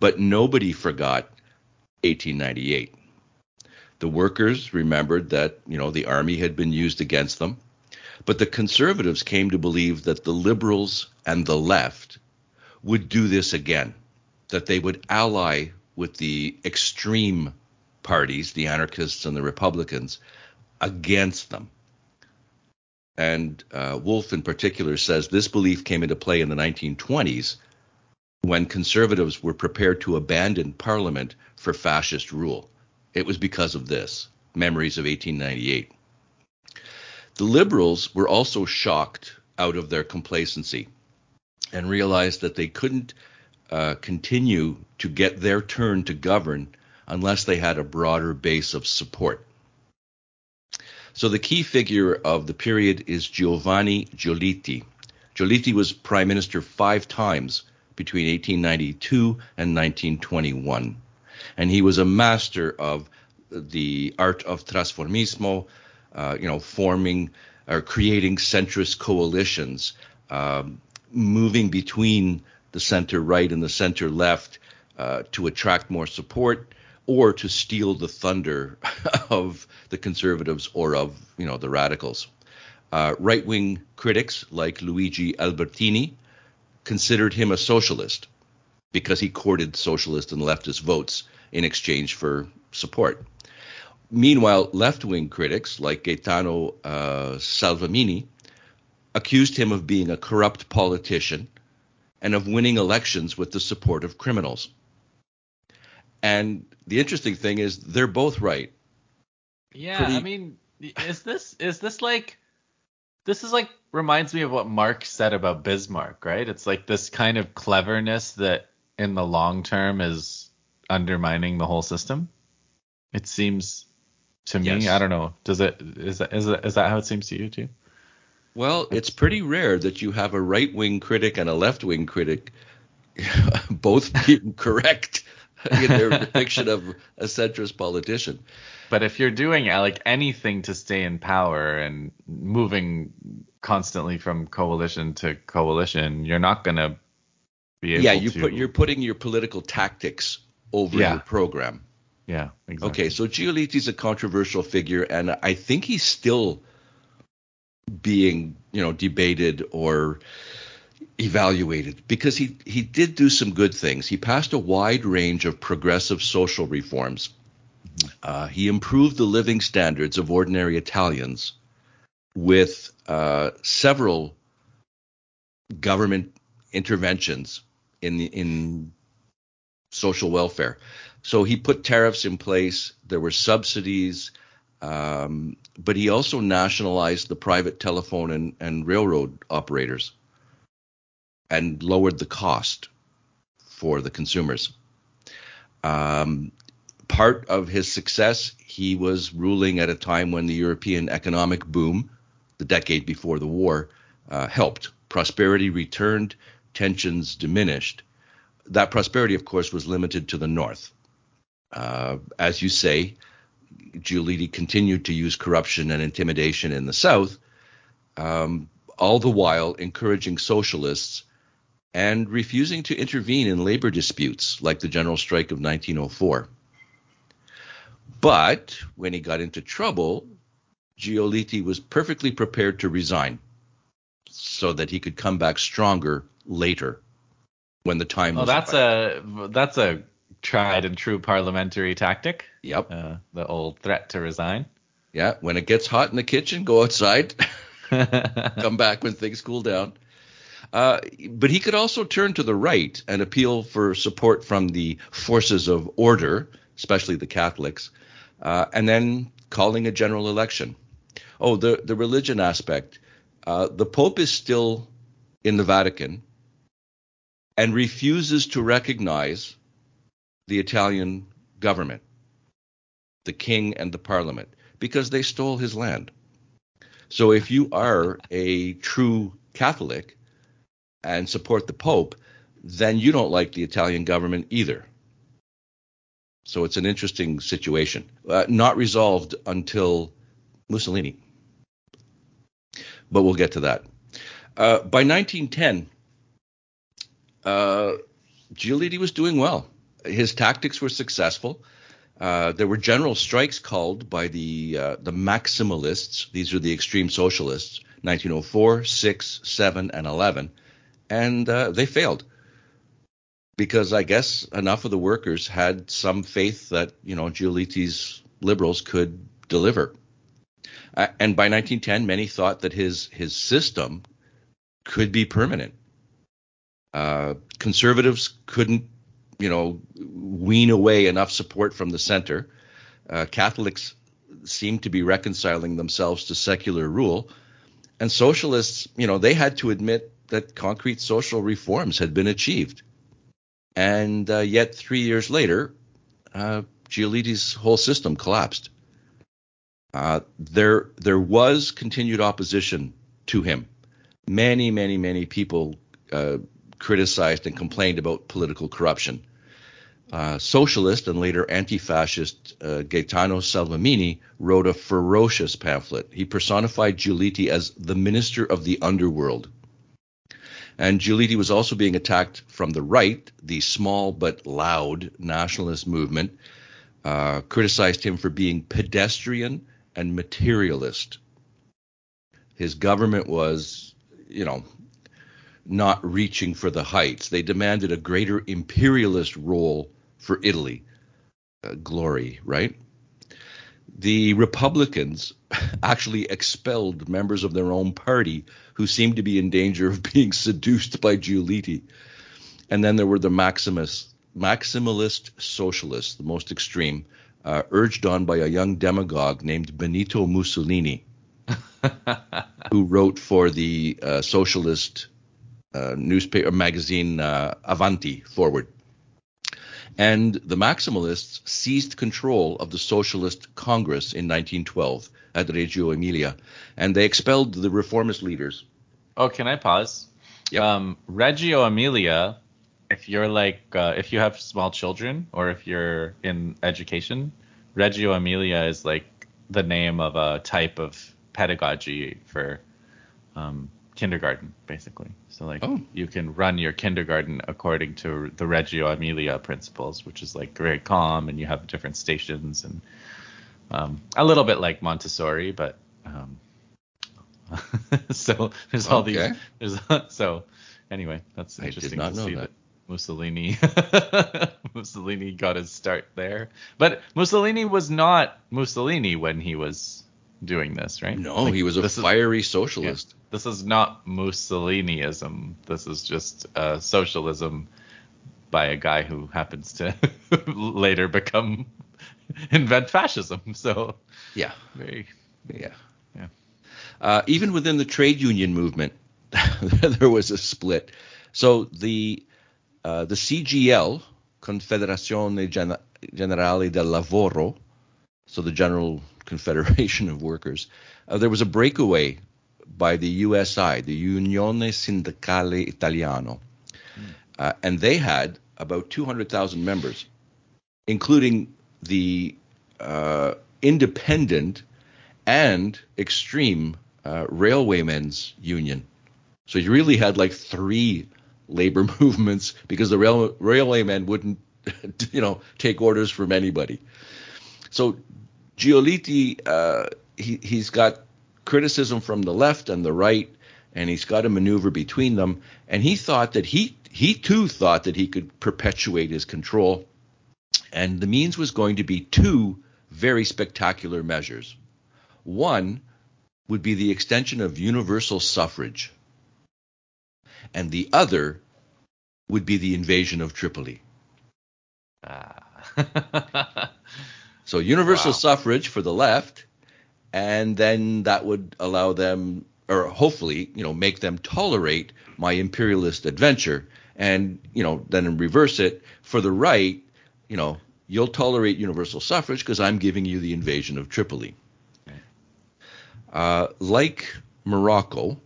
But nobody forgot 1898. The workers remembered that, you know, the army had been used against them but the conservatives came to believe that the liberals and the left would do this again, that they would ally with the extreme parties, the anarchists and the Republicans, against them. And uh, Wolf, in particular, says this belief came into play in the 1920s when conservatives were prepared to abandon parliament for fascist rule. It was because of this memories of 1898. The liberals were also shocked out of their complacency and realized that they couldn't uh, continue to get their turn to govern unless they had a broader base of support. So the key figure of the period is Giovanni Giolitti. Giolitti was prime minister five times between 1892 and 1921, and he was a master of the art of trasformismo, uh, you know, forming or creating centrist coalitions, um, moving between the center right and the center left uh, to attract more support or to steal the thunder of the conservatives or of you know the radicals. Uh, right-wing critics like Luigi Albertini considered him a socialist because he courted socialist and leftist votes in exchange for support. Meanwhile, left wing critics like Gaetano uh, Salvemini accused him of being a corrupt politician and of winning elections with the support of criminals. And the interesting thing is they're both right.
Yeah, Pretty... I mean, is this is this like this is like reminds me of what Marx said about Bismarck, right? It's like this kind of cleverness that in the long term is undermining the whole system. It seems to me. Yes. I don't know. Does it is that is that, is that how it seems to you too?
Well, it's pretty rare that you have a right wing critic and a left wing critic both being correct in their depiction of a centrist politician.
But if you're doing uh, like anything to stay in power and moving constantly from coalition to coalition, you're not gonna be able
yeah, you
to.
put you're putting your political tactics over yeah. your program.
Yeah, exactly.
Okay, so Giolitti's a controversial figure, and I think he's still being, you know, debated or evaluated because he he did do some good things. He passed a wide range of progressive social reforms. Uh, he improved the living standards of ordinary Italians with uh, several government interventions in the, in social welfare. So he put tariffs in place. There were subsidies, um, but he also nationalized the private telephone and, and railroad operators and lowered the cost for the consumers. Um, part of his success, he was ruling at a time when the European economic boom, the decade before the war, uh, helped. Prosperity returned, tensions diminished. That prosperity, of course, was limited to the north. Uh, as you say, Giolitti continued to use corruption and intimidation in the South, um, all the while encouraging socialists and refusing to intervene in labor disputes like the general strike of 1904. But when he got into trouble, Giolitti was perfectly prepared to resign so that he could come back stronger later when the time
oh,
was
that's right. a that's a tried and true parliamentary tactic.
Yep.
Uh, the old threat to resign.
Yeah. When it gets hot in the kitchen, go outside. Come back when things cool down. Uh, but he could also turn to the right and appeal for support from the forces of order, especially the Catholics, uh, and then calling a general election. Oh, the, the religion aspect. Uh, the Pope is still in the Vatican and refuses to recognize the Italian government, the king and the parliament, because they stole his land. So if you are a true Catholic and support the Pope, then you don't like the Italian government either. So it's an interesting situation, uh, not resolved until Mussolini. But we'll get to that. Uh, by 1910, uh, Giolitti was doing well his tactics were successful. Uh, there were general strikes called by the uh, the maximalists. These are the extreme socialists. 1904, 6, 7, and 11, and uh, they failed because I guess enough of the workers had some faith that you know Giolitti's liberals could deliver. And by 1910, many thought that his his system could be permanent. Uh, conservatives couldn't you know, wean away enough support from the center. Uh, Catholics seem to be reconciling themselves to secular rule, and socialists, you know, they had to admit that concrete social reforms had been achieved. And uh, yet, three years later, uh, Giolitti's whole system collapsed. Uh, there, there was continued opposition to him. Many, many, many people uh, criticized and complained about political corruption. Uh, socialist and later anti-fascist uh, Gaetano Salvemini wrote a ferocious pamphlet. He personified Giolitti as the minister of the underworld. And Giolitti was also being attacked from the right. The small but loud nationalist movement uh, criticized him for being pedestrian and materialist. His government was, you know, not reaching for the heights. They demanded a greater imperialist role for Italy. Uh, glory, right? The Republicans actually expelled members of their own party who seemed to be in danger of being seduced by Giolitti. And then there were the Maximus, maximalist socialists, the most extreme, uh, urged on by a young demagogue named Benito Mussolini, who wrote for the uh, socialist newspaper magazine uh, Avanti Forward. And the Maximalists seized control of the Socialist Congress in 1912 at Reggio Emilia, and they expelled the reformist leaders.
Oh, can I pause?
Yep.
Um, Reggio Emilia, if you're like, uh, if you have small children or if you're in education, Reggio Emilia is like the name of a type of pedagogy for um, kindergarten, basically. So like
Oh.
you can run your kindergarten according to the Reggio Emilia principles, which is like very calm and you have different stations and um, a little bit like Montessori, but um, so there's all
Okay.
these. There's so anyway, that's interesting to see
that.
that. Mussolini Mussolini got his start there. But Mussolini was not Mussolini when he was doing this, right?
No,
Like,
he was a
is-
fiery
yeah,
socialist.
This is not Mussoliniism. This is just uh, socialism by a guy who happens to later become invent fascism. So
Yeah,
very
yeah.
Yeah.
Uh, even within the trade union movement, there was a split. So the uh, the CGL, Confederazione Gen- Generale del Lavoro, so the General Confederation of Workers, uh, there was a breakaway by the USI, the Unione Sindacale Italiano, uh, and they had about 200,000 members, including the uh, independent and extreme uh, railwaymen's union. So you really had like three labor movements because the rail, railwaymen wouldn't, you know, take orders from anybody. So Giolitti, uh, he, he's got criticism from the left and the right, and he's got to maneuver between them. And he thought that he he too thought that he could perpetuate his control, and the means was going to be two very spectacular measures. One would be the extension of universal suffrage, and the other would be the invasion of Tripoli.
ah.
So universal
Wow.
suffrage for the left, and then that would allow them, or hopefully, you know, make them tolerate my imperialist adventure, and you know, then reverse it for the right, you know, you'll tolerate universal suffrage because I'm giving you the invasion of Tripoli. Uh, like Morocco,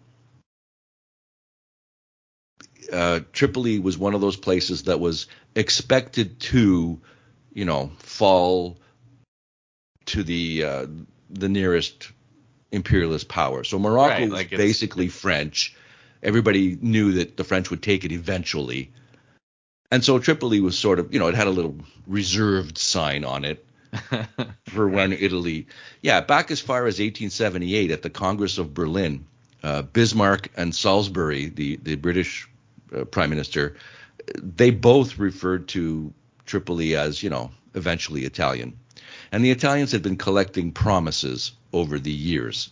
uh, Tripoli was one of those places that was expected to, you know, fall to the uh, the nearest imperialist power. So Morocco
Right,
was
like it's-
basically French. Everybody knew that the French would take it eventually. And so Tripoli was sort of, you know, it had a little reserved sign on it for when Italy, yeah, back as far as 1878 at the Congress of Berlin, uh, Bismarck and Salisbury, the the British uh, prime minister, they both referred to Tripoli as, you know, eventually Italian, and the Italians had been collecting promises over the years.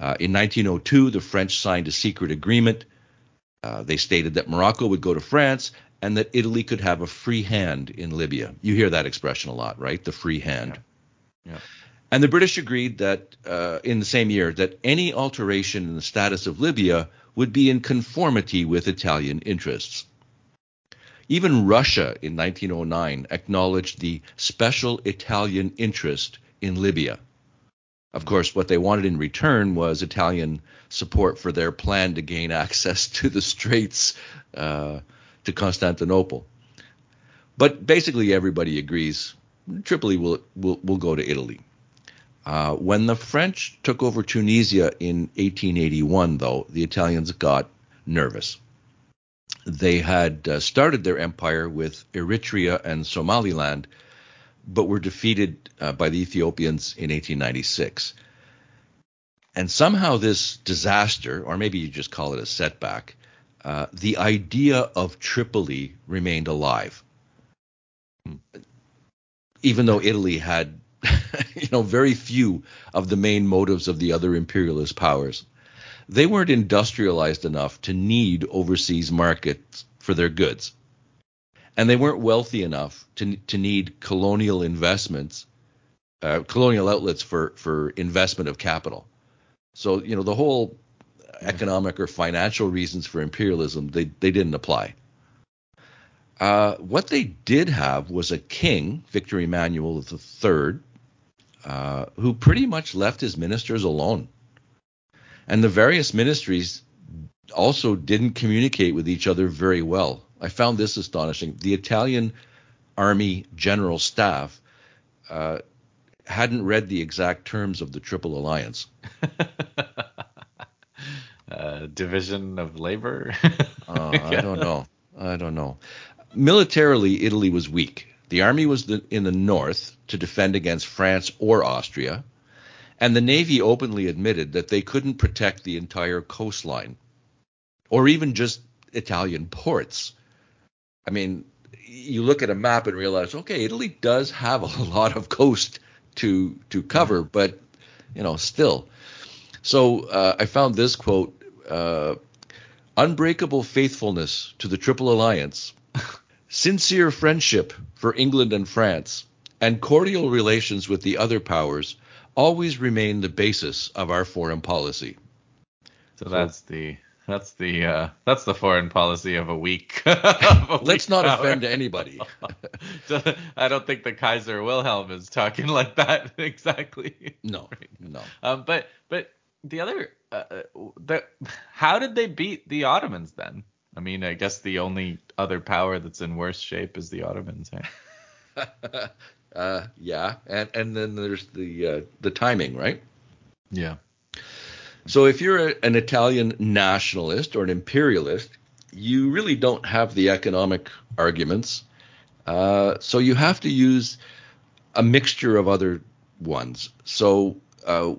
Uh, in 1902, the French signed a secret agreement. Uh, they stated that Morocco would go to France and that Italy could have a free hand in Libya. You hear that expression a lot, right? The free hand.
Yeah.
And the British agreed that uh, in the same year that any alteration in the status of Libya would be in conformity with Italian interests. Even Russia in 1909 acknowledged the special Italian interest in Libya. Of course, what they wanted in return was Italian support for their plan to gain access to the Straits uh, to Constantinople. But basically, everybody agrees Tripoli will, will, will go to Italy. Uh, when the French took over Tunisia in 1881, though, the Italians got nervous. They had uh, started their empire with Eritrea and Somaliland, but were defeated uh, by the Ethiopians in 1896. And somehow this disaster, or maybe you just call it a setback, uh, the idea of Tripoli remained alive, even though Italy had, you know, very few of the main motives of the other imperialist powers. They weren't industrialized enough to need overseas markets for their goods, and they weren't wealthy enough to to need colonial investments, uh, colonial outlets for for investment of capital. So you know the whole economic or financial reasons for imperialism, they, they didn't apply. Uh, what they did have was a king, Victor Emmanuel III, uh, who pretty much left his ministers alone. And the various ministries also didn't communicate with each other very well. I found this astonishing. The Italian Army General Staff uh, hadn't read the exact terms of the Triple Alliance.
uh, division of labor?
uh, I don't know. I don't know. Militarily, Italy was weak. The army was the, in the north to defend against France or Austria, and the navy openly admitted that they couldn't protect the entire coastline or even just Italian ports. I mean, you look at a map and realize, okay, Italy does have a lot of coast to to cover, but you know, still. So uh, I found this quote uh, unbreakable faithfulness to the Triple Alliance, sincere friendship for England and France, and cordial relations with the other powers always remain the basis of our foreign policy.
So that's the that's the uh, that's the foreign policy of a weak.
Let's not power. offend anybody.
I don't think the Kaiser Wilhelm is talking like that exactly.
No, right. no.
Um, but but the other uh, uh, the how did they beat the Ottomans then? I mean, I guess the only other power that's in worse shape is the Ottomans.
Right? Uh, yeah, and and then there's the uh, the timing, right?
Yeah.
So if you're a, an Italian nationalist or an imperialist, you really don't have the economic arguments. Uh, so you have to use a mixture of other ones. So uh,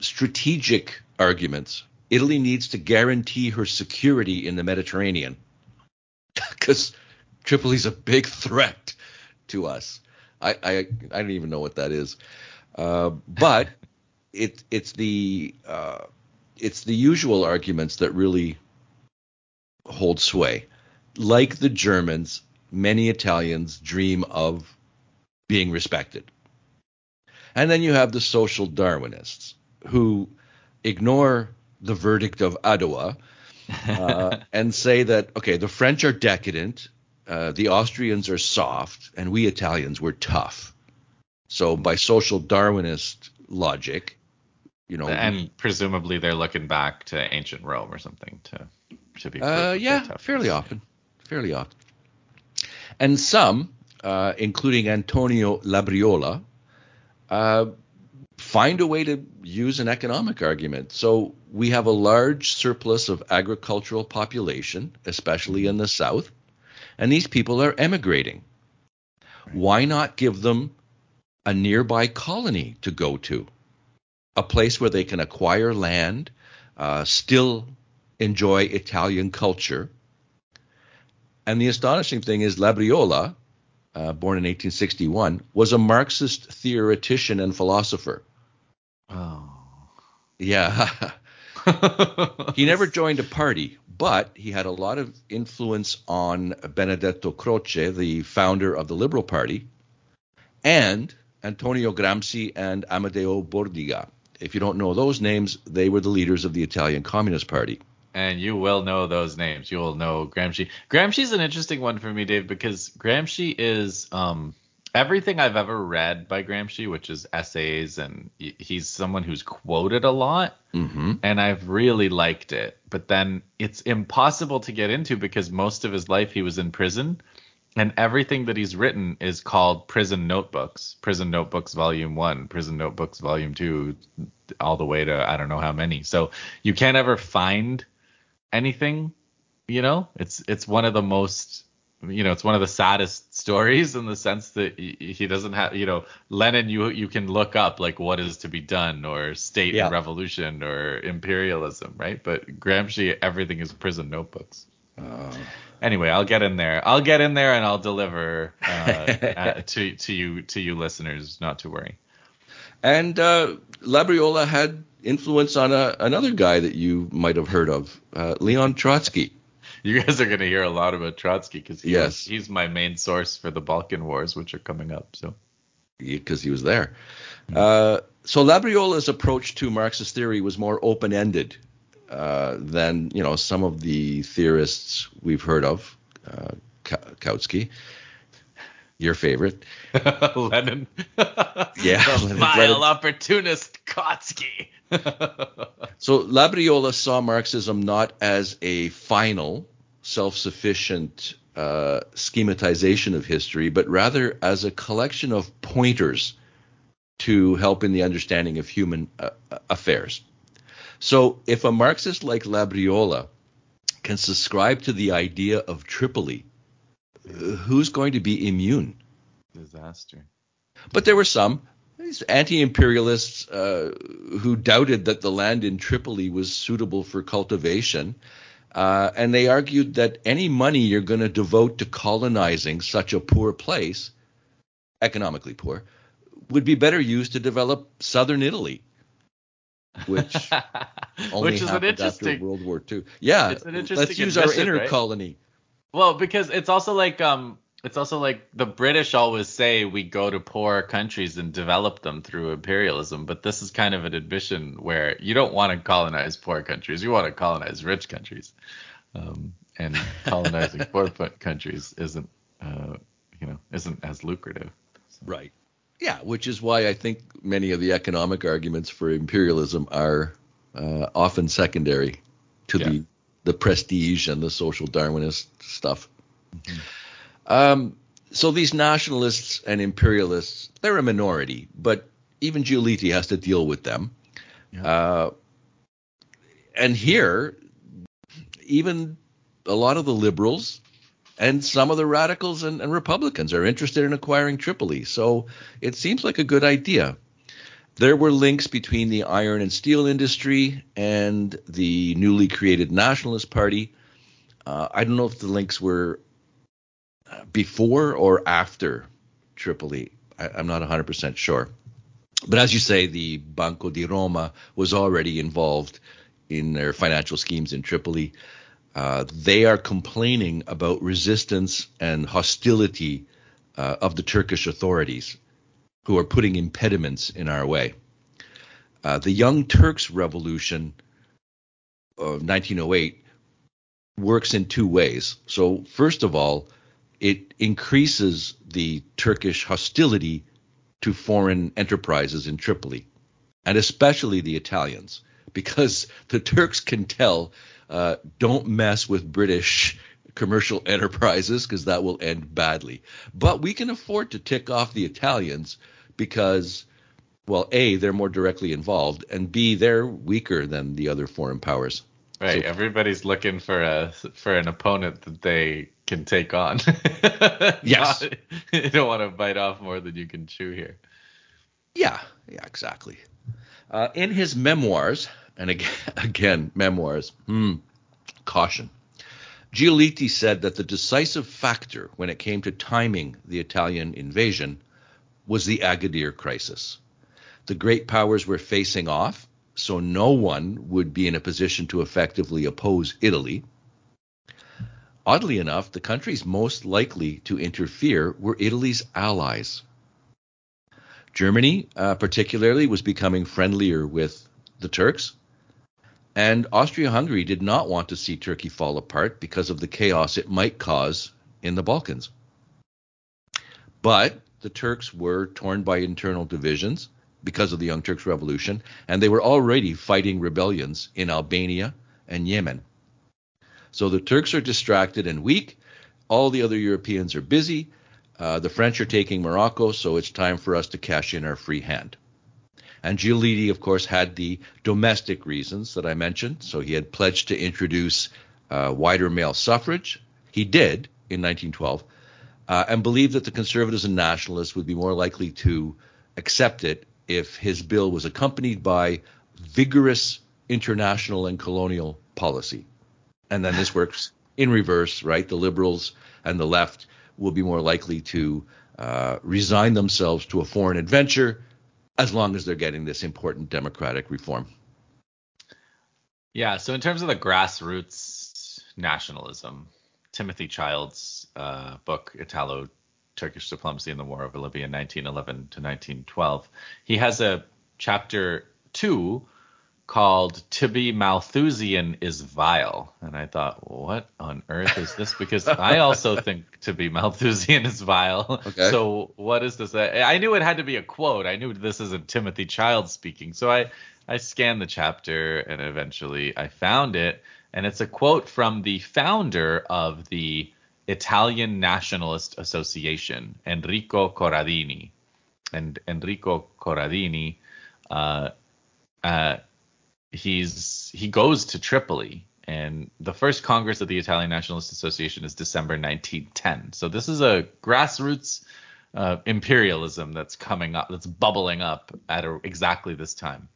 strategic arguments. Italy needs to guarantee her security in the Mediterranean because Tripoli's a big threat to us. I, I, I don't even know what that is, uh, but it it's the uh, it's the usual arguments that really hold sway. Like the Germans, many Italians dream of being respected. And then you have the social Darwinists who ignore the verdict of Adowa uh, and say that okay, the French are decadent, uh, the Austrians are soft, and we Italians were tough. So by social Darwinist logic, you know,
and we, presumably they're looking back to ancient Rome or something to to be.
Uh, yeah, fairly often, fairly often, and some, uh, including Antonio Labriola, uh, find a way to use an economic argument. So we have a large surplus of agricultural population, especially in the South, and these people are emigrating. Why not give them a nearby colony to go to? A place where they can acquire land, uh, still enjoy Italian culture. And the astonishing thing is, Labriola, uh, born in 1861, was a Marxist theoretician and philosopher.
Oh.
Yeah. he never joined a party, but he had a lot of influence on Benedetto Croce, the founder of the Liberal Party, and Antonio Gramsci and Amadeo Bordiga. If you don't know those names, they were the leaders of the Italian Communist Party.
And you will know those names. You will know Gramsci. Gramsci's an interesting one for me, Dave, because Gramsci is um, everything I've ever read by Gramsci, which is essays, and he's someone who's quoted a lot,
mm-hmm.
and I've really liked it. But then it's impossible to get into because most of his life he was in prison, and everything that he's written is called Prison Notebooks, Prison Notebooks Volume One, Prison Notebooks Volume Two, all the way to I don't know how many. So you can't ever find anything. You know, it's it's one of the most you know, it's one of the saddest stories in the sense that he doesn't have, you know, Lenin. You you can look up like what is to be done, or state yeah. and revolution, or imperialism, right? But Gramsci, everything is prison notebooks. Uh, anyway, I'll get in there. I'll get in there and I'll deliver uh, to to you to you listeners. Not to worry.
And uh, Labriola had influence on a, another guy that you might have heard of, uh, Leon Trotsky.
You guys are going to hear a lot about Trotsky because he yes. he's my main source for the Balkan Wars, which are coming up. So
because he was there. Uh, so Labriola's approach to Marxist theory was more open-ended uh, than you know some of the theorists we've heard of, uh, Kautsky, your favorite,
Lenin,
yeah,
the vile opportunist Kautsky.
so Labriola saw Marxism not as a final, self-sufficient uh, schematization of history, but rather as a collection of pointers to help in the understanding of human uh, affairs. So if a Marxist like Labriola can subscribe to the idea of Tripoli, who's going to be immune?
Disaster.
But there were some these anti-imperialists uh, who doubted that the land in Tripoli was suitable for cultivation uh, and they argued that any money you're going to devote to colonizing such a poor place, economically poor, would be better used to develop southern Italy, which only which is happened an interesting, after World War II. Yeah, let's use our inner right? colony.
Well, because it's also like um, it's also like the British always say we go to poor countries and develop them through imperialism, but this is kind of an admission where you don't want to colonize poor countries, you want to colonize rich countries, um, and colonizing poor countries isn't, uh, you know, isn't as lucrative.
So. Right. Yeah, which is why I think many of the economic arguments for imperialism are uh, often secondary to yeah. the the prestige and the social Darwinist stuff. Mm-hmm. Um, so these nationalists and imperialists, they're a minority, but even Giolitti has to deal with them. Yeah. Uh, and here, even a lot of the liberals and some of the radicals and, and, Republicans are interested in acquiring Tripoli. So it seems like a good idea. There were links between the iron and steel industry and the newly created Nationalist Party. Uh, I don't know if the links were before or after Tripoli. I, I'm not 100% sure. But as you say, the Banco di Roma was already involved in their financial schemes in Tripoli. Uh, they are complaining about resistance and hostility uh, of the Turkish authorities who are putting impediments in our way. Uh, the Young Turks Revolution of 1908 works in two ways. So, first of all, it increases the Turkish hostility to foreign enterprises in Tripoli, and especially the Italians, because the Turks can tell uh, don't mess with British commercial enterprises because that will end badly. But we can afford to tick off the Italians because, well, A, they're more directly involved, and B, they're weaker than the other foreign powers.
Right. So, Everybody's looking for a for an opponent that they can take on.
yes.
Not, you don't want to bite off more than you can chew here.
Yeah. Yeah. Exactly. Uh, in his memoirs, and again, again memoirs. Hmm, caution. Giolitti said that the decisive factor when it came to timing the Italian invasion was the Agadir crisis. The great powers were facing off so no one would be in a position to effectively oppose Italy. Oddly enough, the countries most likely to interfere were Italy's allies. Germany, uh, particularly, was becoming friendlier with the Turks, and Austria Hungary did not want to see Turkey fall apart because of the chaos it might cause in the Balkans. But the Turks were torn by internal divisions because of the Young Turks Revolution, and they were already fighting rebellions in Albania and Yemen. So the Turks are distracted and weak. All the other Europeans are busy. Uh, the French are taking Morocco, so it's time for us to cash in our free hand. And Giolitti, of course, had the domestic reasons that I mentioned. So he had pledged to introduce uh, wider male suffrage. He did in 1912, uh, and believed that the conservatives and nationalists would be more likely to accept it if his bill was accompanied by vigorous international and colonial policy. And then this works in reverse, right? The liberals and the left will be more likely to uh, resign themselves to a foreign adventure as long as they're getting this important democratic reform.
Yeah. So in terms of the grassroots nationalism, Timothy Childs' uh, book Italo Turkish Diplomacy in the War over Libya 1911 to 1912, he has a chapter two called To Be Malthusian is Vile. And I thought, what on earth is this? Because I also think To Be Malthusian is vile. Okay. So what is this? I knew it had to be a quote. I knew this isn't Timothy Child speaking. So I, I scanned the chapter and eventually I found it. And it's a quote from the founder of the Italian Nationalist Association, Enrico Corradini. And Enrico Corradini uh, uh, he's he goes to Tripoli, and the first Congress of the Italian Nationalist Association is December 1910. So this is a grassroots uh, imperialism that's coming up, that's bubbling up at a, exactly this time.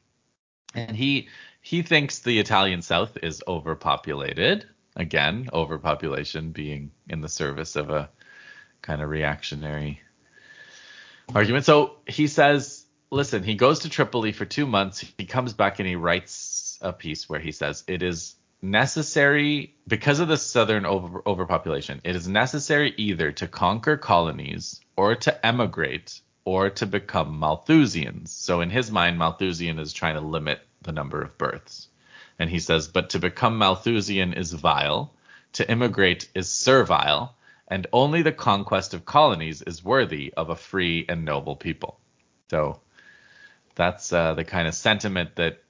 And he he thinks the Italian South is overpopulated. Again, overpopulation being in the service of a kind of reactionary argument. So he says listen, he goes to Tripoli for two months. He comes back and he writes a piece where he says it is necessary because of the southern over, overpopulation. It is necessary either to conquer colonies or to emigrate or to become Malthusians. So in his mind, Malthusian is trying to limit the number of births. And he says, but to become Malthusian is vile, to immigrate is servile, and only the conquest of colonies is worthy of a free and noble people. So that's uh, the kind of sentiment that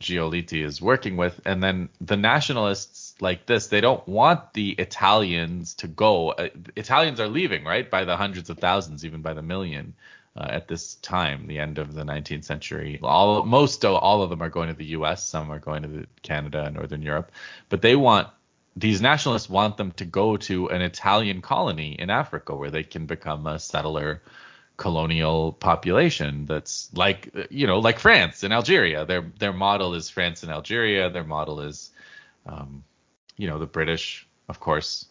Giolitti is working with. And then the nationalists like this, they don't want the Italians to go. Uh, Italians are leaving, right, by the hundreds of thousands, even by the million. Uh, at this time, the end of the 19th century, all most all of them are going to the U.S. Some are going to the Canada and Northern Europe, but they want these nationalists want them to go to an Italian colony in Africa where they can become a settler colonial population that's like you know like France and Algeria. Their their model is France and Algeria. Their model is um, you know the British, of course,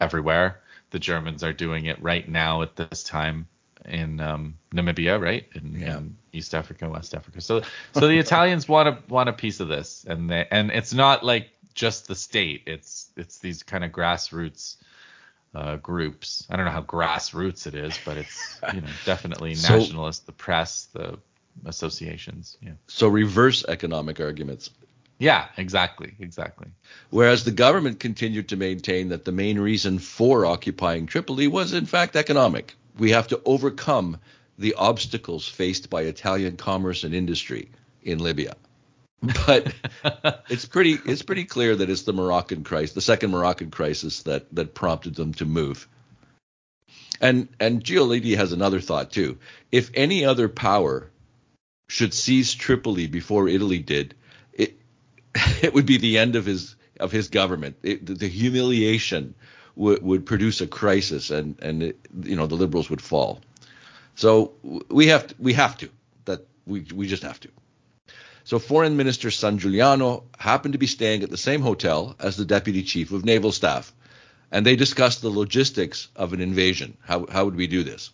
everywhere. The Germans are doing it right now at this time in um, Namibia, right? In, yeah. in, East Africa, West Africa. So so the Italians want a want a piece of this, and they, and it's not like just the state. It's it's these kind of grassroots uh, groups. I don't know how grassroots it is, but it's you know definitely so, nationalist, the press, the associations. Yeah.
So reverse economic arguments.
Yeah, exactly, exactly.
Whereas the government continued to maintain that the main reason for occupying Tripoli was in fact economic. We have to overcome the obstacles faced by Italian commerce and industry in Libya. but it's pretty it's pretty clear that it's the Moroccan crisis, the second Moroccan crisis that that prompted them to move. And and Giolitti has another thought too. If any other power should seize Tripoli before Italy did, it it would be the end of his of his government. It, the humiliation would, would produce a crisis, and and it, you know the liberals would fall. So we have to, we have to that we we just have to. So Foreign Minister San Giuliano happened to be staying at the same hotel as the Deputy Chief of Naval Staff, and they discussed the logistics of an invasion. How, how would we do this?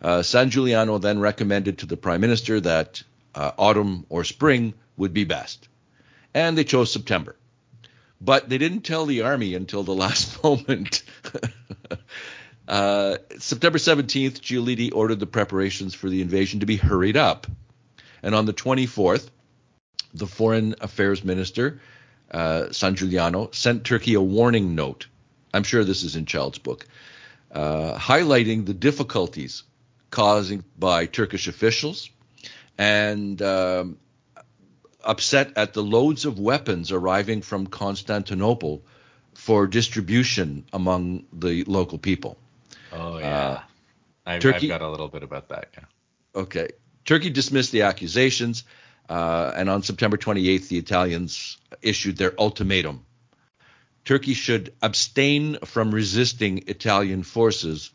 Uh, San Giuliano then recommended to the Prime Minister that uh, autumn or spring would be best, and they chose September. But they didn't tell the army until the last moment. uh, September 17th, Giolitti ordered the preparations for the invasion to be hurried up. And on the 24th, the foreign affairs minister, uh, San Giuliano, sent Turkey a warning note. I'm sure this is in Childs' book, uh, highlighting the difficulties caused by Turkish officials and um, upset at the loads of weapons arriving from Constantinople for distribution among the local people.
Oh yeah, uh, I've, Turkey, I've got a little bit about that. Yeah.
Okay. Turkey dismissed the accusations uh, and on September 28th, the Italians issued their ultimatum. Turkey should abstain from resisting Italian forces,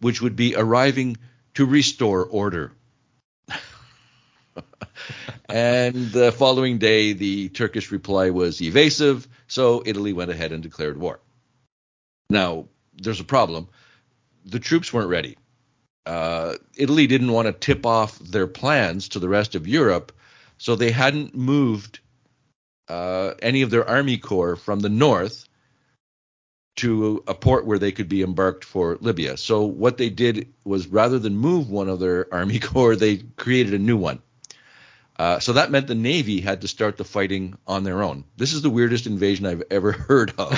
which would be arriving to restore order. And the following day, the Turkish reply was evasive, so Italy went ahead and declared war. Now, there's a problem. The troops weren't ready. Uh, Italy didn't want to tip off their plans to the rest of Europe, so they hadn't moved uh, any of their army corps from the north to a port where they could be embarked for Libya. So what they did was rather than move one of their army corps, they created a new one. Uh, so that meant the Navy had to start the fighting on their own. This is the weirdest invasion I've ever heard of,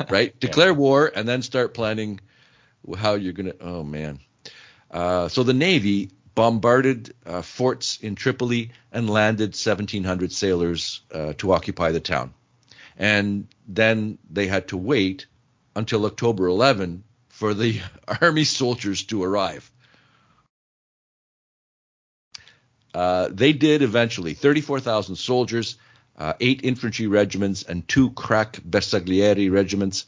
right? yeah. Declare war and then start planning how you're going to. Oh, man. Uh, so the Navy bombarded uh, forts in Tripoli and landed 1,700 sailors uh, to occupy the town. And then they had to wait until October 11 for the army soldiers to arrive. Uh, they did eventually 34,000 soldiers, uh, eight infantry regiments, and two crack Bersaglieri regiments.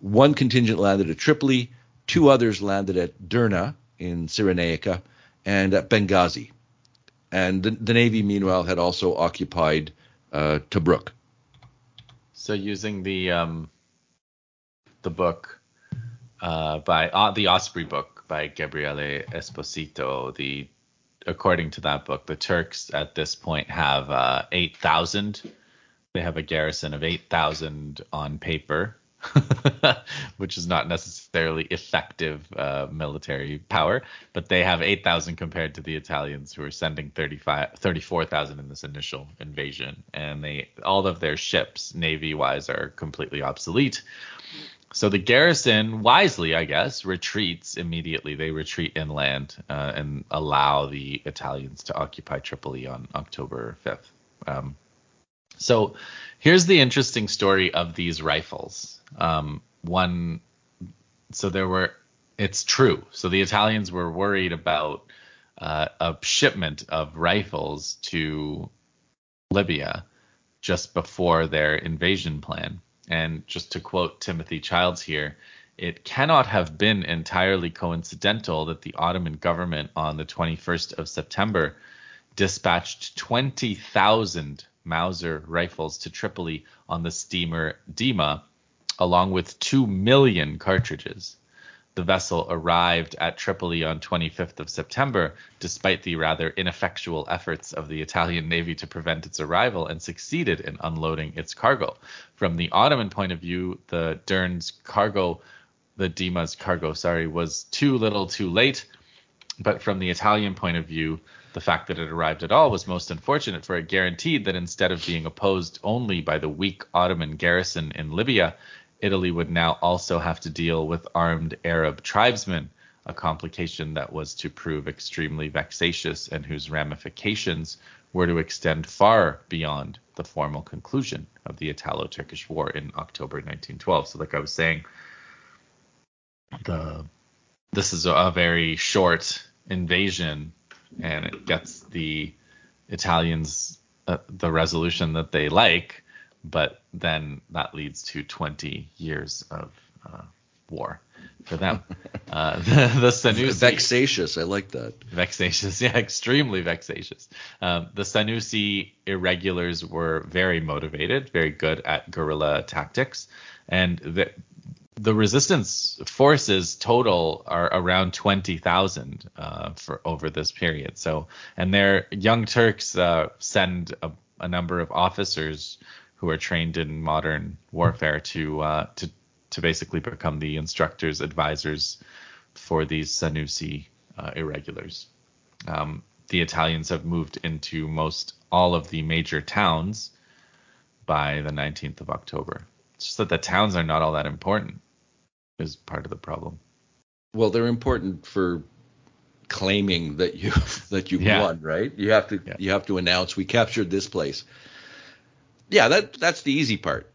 One contingent landed at Tripoli, two others landed at Derna in Cyrenaica, and at Benghazi. And the, the Navy, meanwhile, had also occupied uh, Tobruk.
So using the um, the book uh, by uh, the Osprey book by Gabriele Esposito, the according to that book, the Turks at this point have uh, 8,000. They have a garrison of 8,000 on paper, which is not necessarily effective uh, military power, but they have 8,000 compared to the Italians who are sending 34,000 in this initial invasion. And they all of their ships, navy wise, are completely obsolete. So the garrison, wisely, I guess, retreats immediately. They retreat inland uh, and allow the Italians to occupy Tripoli on October 5th. Um, so here's the interesting story of these rifles. Um, one, so there were, it's true. So the Italians were worried about uh, a shipment of rifles to Libya just before their invasion plan. And just to quote Timothy Childs here, it cannot have been entirely coincidental that the Ottoman government on the 21st of September dispatched 20,000 Mauser rifles to Tripoli on the steamer Dima, along with 2 million cartridges the vessel arrived at Tripoli on 25th of September, despite the rather ineffectual efforts of the Italian Navy to prevent its arrival, and succeeded in unloading its cargo. From the Ottoman point of view, the Dern's cargo, the Dima's cargo, sorry, was too little too late. But from the Italian point of view, the fact that it arrived at all was most unfortunate, for it guaranteed that instead of being opposed only by the weak Ottoman garrison in Libya, Italy would now also have to deal with armed Arab tribesmen, a complication that was to prove extremely vexatious and whose ramifications were to extend far beyond the formal conclusion of the Italo Turkish War in October 1912. So, like I was saying, the this is a very short invasion and it gets the Italians uh, the resolution that they like but then that leads to 20 years of uh, war for them. Uh, the, the Senussi,
vexatious, I like that.
Vexatious, yeah, extremely vexatious. Um, the Senussi irregulars were very motivated, very good at guerrilla tactics, and the the resistance forces total are around 20,000 uh, for over this period. So, and their young Turks uh, send a, a number of officers who are trained in modern warfare to uh, to to basically become the instructors, advisors for these Senussi uh, irregulars. Um, the Italians have moved into most all of the major towns by the 19th of October. It's just that the towns are not all that important is part of the problem.
Well, they're important for claiming that you that you've yeah. won, right? You have to yeah. you have to announce we captured this place yeah, that that's the easy part.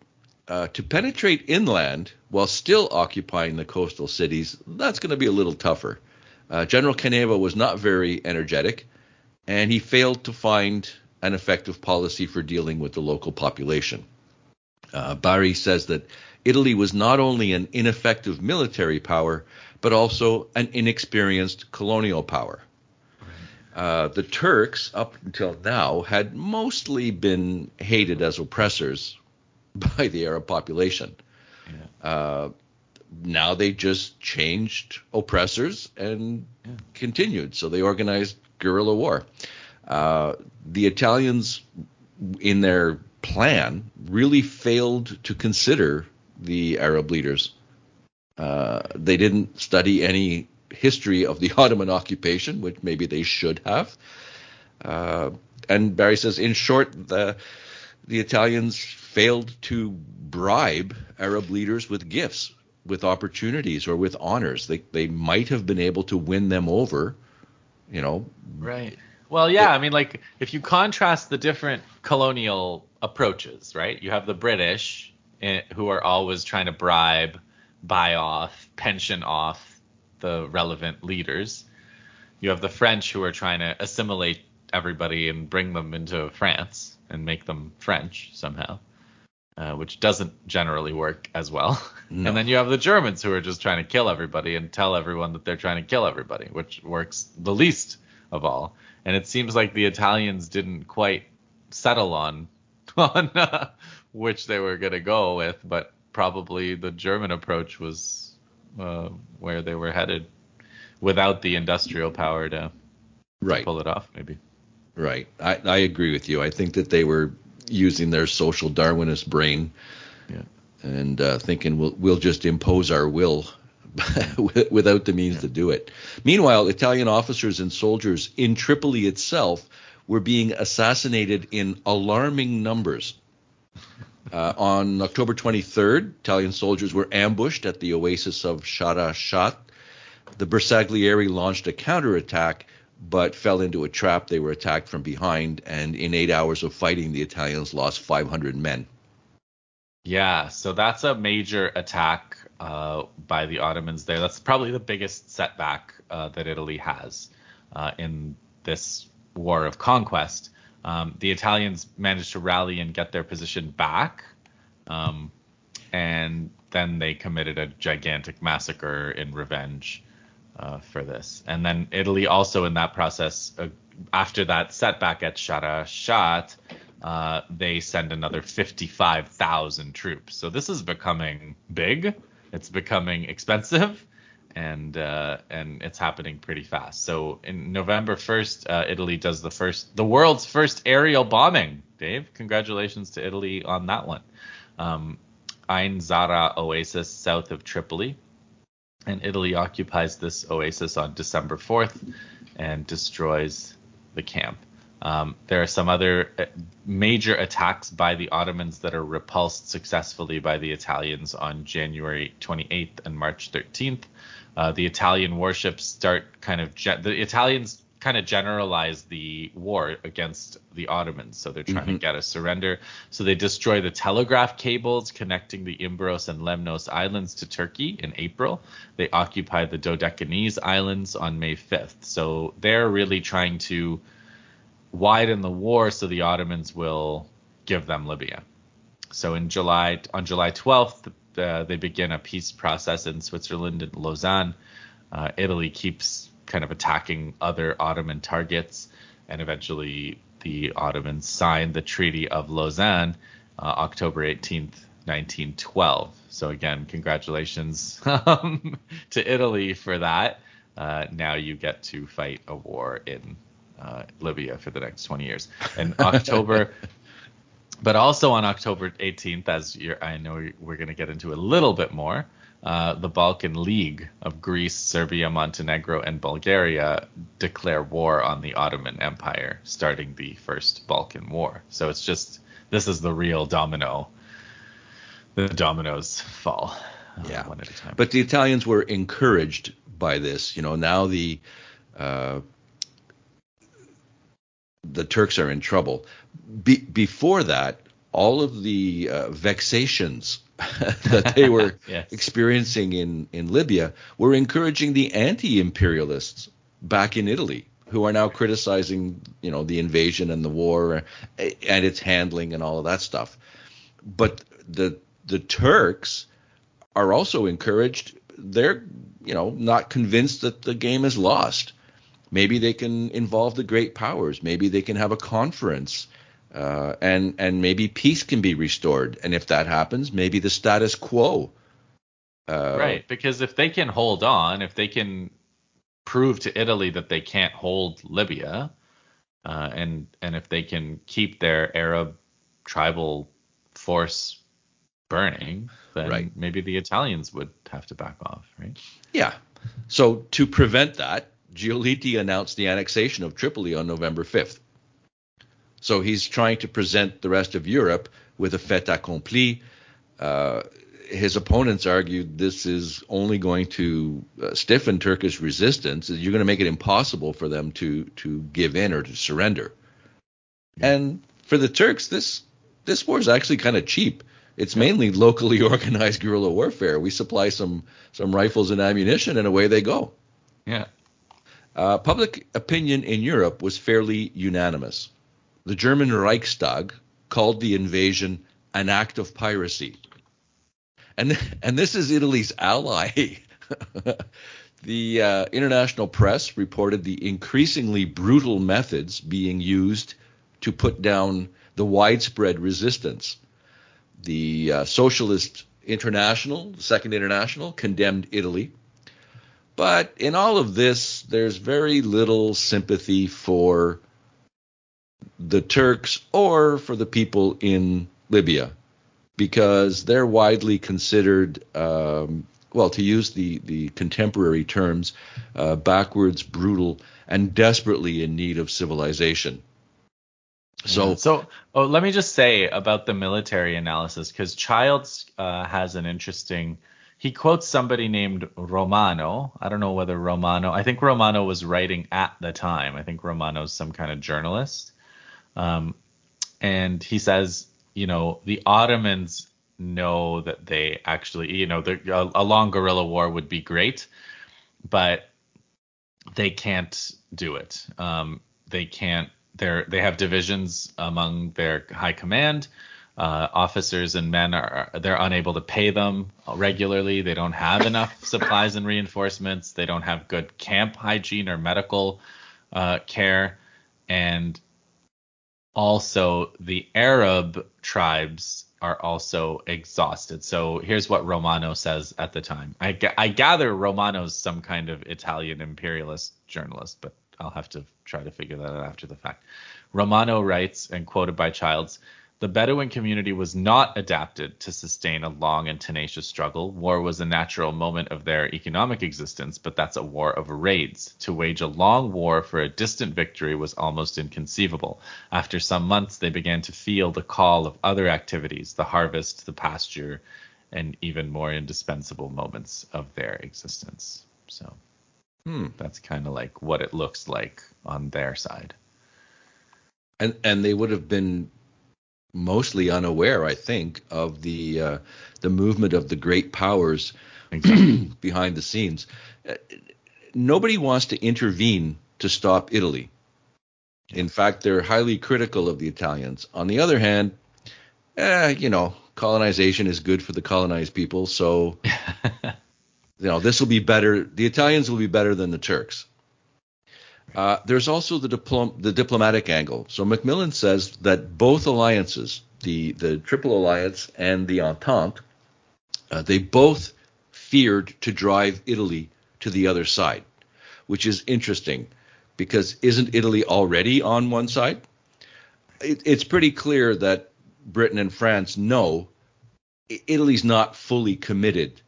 Uh, to penetrate inland while still occupying the coastal cities, that's going to be a little tougher. Uh, General Caneva was not very energetic, and he failed to find an effective policy for dealing with the local population. Uh, Bari says that Italy was not only an ineffective military power, but also an inexperienced colonial power. Uh, the Turks, up until now, had mostly been hated as oppressors by the Arab population. Yeah. Uh, now they just changed oppressors and yeah. continued. So they organized guerrilla war. Uh, the Italians, in their plan, really failed to consider the Arab leaders. Uh, they didn't study any history of the Ottoman occupation, which maybe they should have. Uh, and Barry says, in short, the the Italians failed to bribe Arab leaders with gifts, with opportunities, or with honors. They they might have been able to win them over, you know.
Right. Well, yeah. It, I mean, like if you contrast the different colonial approaches, right? You have the British, eh, who are always trying to bribe, buy off, pension off the relevant leaders. You have the French, who are trying to assimilate everybody and bring them into France and make them French somehow, uh, which doesn't generally work as well. No. And then you have the Germans who are just trying to kill everybody and tell everyone that they're trying to kill everybody, which works the least of all. And it seems like the Italians didn't quite settle on on uh, which they were going to go with, but probably the German approach was uh, where they were headed without the industrial power to,
right.
to pull it off, maybe.
Right. I, I agree with you. I think that they were using their social Darwinist brain yeah. and uh, thinking we'll, we'll just impose our will without the means yeah. to do it. Meanwhile, Italian officers and soldiers in Tripoli itself were being assassinated in alarming numbers. Uh, on October 23rd, Italian soldiers were ambushed at the oasis of Shara Shat. The Bersaglieri launched a counterattack but fell into a trap. They were attacked from behind, and in eight hours of fighting, the Italians lost 500 men.
Yeah, so that's a major attack uh, by the Ottomans there. That's probably the biggest setback uh, that Italy has uh, in this war of conquest. Um, the Italians managed to rally and get their position back, um, and then they committed a gigantic massacre in revenge uh, for this. And then Italy also in that process, uh, after that setback at Shara Shat, uh, they send another 55,000 troops. So this is becoming big. It's becoming expensive, and uh, and it's happening pretty fast. So in November 1st, uh, Italy does the first, the world's first aerial bombing. Dave, congratulations to Italy on that one. Um, Ain Zara Oasis south of Tripoli and Italy occupies this oasis on December 4th and destroys the camp. Um, there are some other uh, major attacks by the Ottomans that are repulsed successfully by the Italians on January 28th and March 13th. Uh, the Italian warships start kind of ge- the Italians kind of generalize the war against the Ottomans. So they're trying mm-hmm. to get a surrender. So they destroy the telegraph cables connecting the Imbros and Lemnos islands to Turkey in April. They occupy the Dodecanese islands on May 5th. So they're really trying to widen the war so the Ottomans will give them Libya. So in July on July 12th, uh, they begin a peace process in Switzerland and Lausanne. Uh, Italy keeps kind of attacking other Ottoman targets, and eventually the Ottomans signed the Treaty of Lausanne uh, October 18th, 1912. So again, congratulations um, to Italy for that. Uh, now you get to fight a war in uh, Libya for the next 20 years. And October, but also on October 18th, as I know we're going to get into a little bit more, uh, the Balkan League of Greece, Serbia, Montenegro, and Bulgaria declare war on the Ottoman Empire, starting the First Balkan War. So it's just this is the real domino. The dominoes fall
uh, yeah. one at a time. But the Italians were encouraged by this. You know, now the uh, the Turks are in trouble. Be- before that, all of the uh, vexations that they were yes. experiencing in, in Libya were encouraging the anti-imperialists back in Italy who are now criticizing, you know, the invasion and the war and its handling and all of that stuff. But the the Turks are also encouraged. They're, you know, not convinced that the game is lost. Maybe they can involve the great powers. Maybe they can have a conference uh, and and maybe peace can be restored. And if that happens, maybe the status quo Uh,
right, because if they can hold on, if they can prove to Italy that they can't hold Libya, uh, and and if they can keep their Arab tribal force burning, then
Right.
maybe the Italians would have to back off, right?
Yeah. So to prevent that, Giolitti announced the annexation of Tripoli on November 5th. So he's trying to present the rest of Europe with a fait accompli. Uh, his opponents argued this is only going to uh, stiffen Turkish resistance. You're going to make it impossible for them to to give in or to surrender. And for the Turks, this this war is actually kind of cheap. It's mainly locally organized guerrilla warfare. We supply some some rifles and ammunition, and away they go.
Yeah.
Uh, public opinion in Europe was fairly unanimous. The German Reichstag called the invasion an act of piracy. And, and this is Italy's ally. the uh, international press reported the increasingly brutal methods being used to put down the widespread resistance. The uh, Socialist International, the Second International, condemned Italy. But in all of this, there's very little sympathy for the Turks or for the people in Libya because they're widely considered, um, well, to use the, the contemporary terms, uh, backwards, brutal, and desperately in need of civilization. So,
Yeah. so oh, let me just say about the military analysis because Childs uh, has an interesting. He quotes somebody named Romano. I don't know whether Romano. I think Romano was writing at the time. I think Romano's some kind of journalist. Um, and he says, you know, the Ottomans know that they actually, you know, a, a long guerrilla war would be great, but they can't do it. Um, they can't. They're they have divisions among their high command. Uh, officers and men are they're unable to pay them regularly. They don't have enough supplies and reinforcements. They don't have good camp hygiene or medical uh, care, and also the Arab tribes are also exhausted. So here's what Romano says at the time. I, I gather Romano's some kind of Italian imperialist journalist, but I'll have to try to figure that out after the fact. Romano writes, and quoted by Childs, the Bedouin community was not adapted to sustain a long and tenacious struggle. War was a natural moment of their economic existence, but that's a war of raids. To wage a long war for a distant victory was almost inconceivable. After some months, they began to feel the call of other activities, the harvest, the pasture, and even more indispensable moments of their existence. So
hmm.
that's kind of like what it looks like on their side.
and and they would have been mostly unaware, I think, of the uh, the movement of the great powers
Exactly.
behind the scenes. Uh, nobody wants to intervene to stop Italy. In fact, they're highly critical of the Italians. On the other hand, eh, you know, colonization is good for the colonized people, so you know this will be better. The Italians will be better than the Turks. Uh, there's also the, diplom- the diplomatic angle. So Macmillan says that both alliances, the the Triple Alliance and the Entente, uh, they both feared to drive Italy to the other side, which is interesting because isn't Italy already on one side? It, it's pretty clear that Britain and France know Italy's not fully committed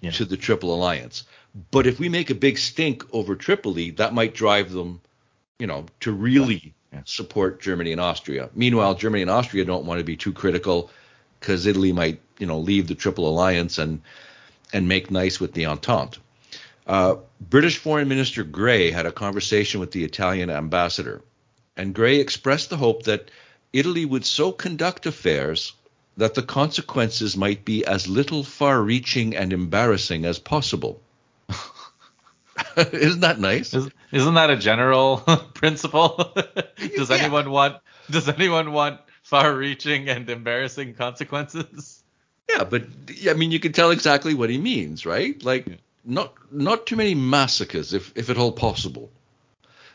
Yeah.
to the Triple Alliance. But if we make a big stink over Tripoli, that might drive them, you know, to really
Yeah.
support Germany and Austria. Meanwhile, Germany and Austria don't want to be too critical because Italy might, you know, leave the Triple Alliance and and make nice with the Entente. Uh, British Foreign Minister Grey had a conversation with the Italian ambassador, and Grey expressed the hope that Italy would so conduct affairs that the consequences might be as little far reaching and embarrassing as possible. Isn't that nice?
Is, isn't that a general principle? does
Yeah.
anyone want does anyone want far-reaching and embarrassing consequences?
Yeah, but I mean, you can tell exactly what he means, right? Like,
Yeah.
not not too many massacres, if if at all possible.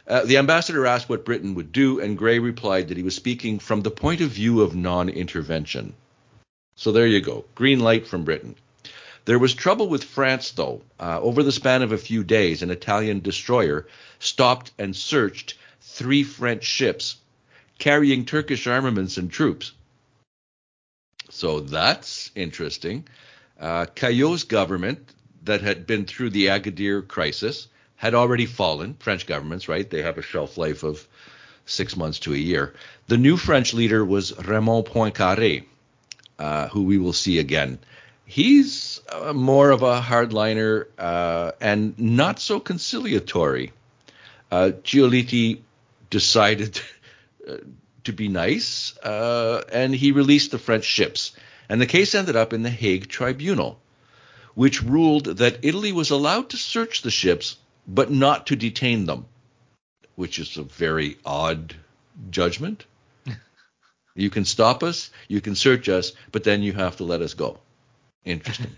Uh, the ambassador asked what Britain would do, and Grey replied that he was speaking from the point of view of non-intervention. So there you go, green light from Britain. There was trouble with France, though. Uh, over the span of a few days, an Italian destroyer stopped and searched three French ships carrying Turkish armaments and troops. So that's interesting. Uh, government, that had been through the Agadir crisis, had already fallen. French governments, right? They have a shelf life of six months to a year. The new French leader was Raymond Poincaré, uh, who we will see again. He's uh, more of a hardliner uh, and not so conciliatory. Uh, Giolitti decided uh, to be nice, uh, and he released the French ships. And the case ended up in the Hague Tribunal, which ruled that Italy was allowed to search the ships, but not to detain them, which is a very odd judgment. you can stop us, you can search us, but then you have to let us go. Interesting.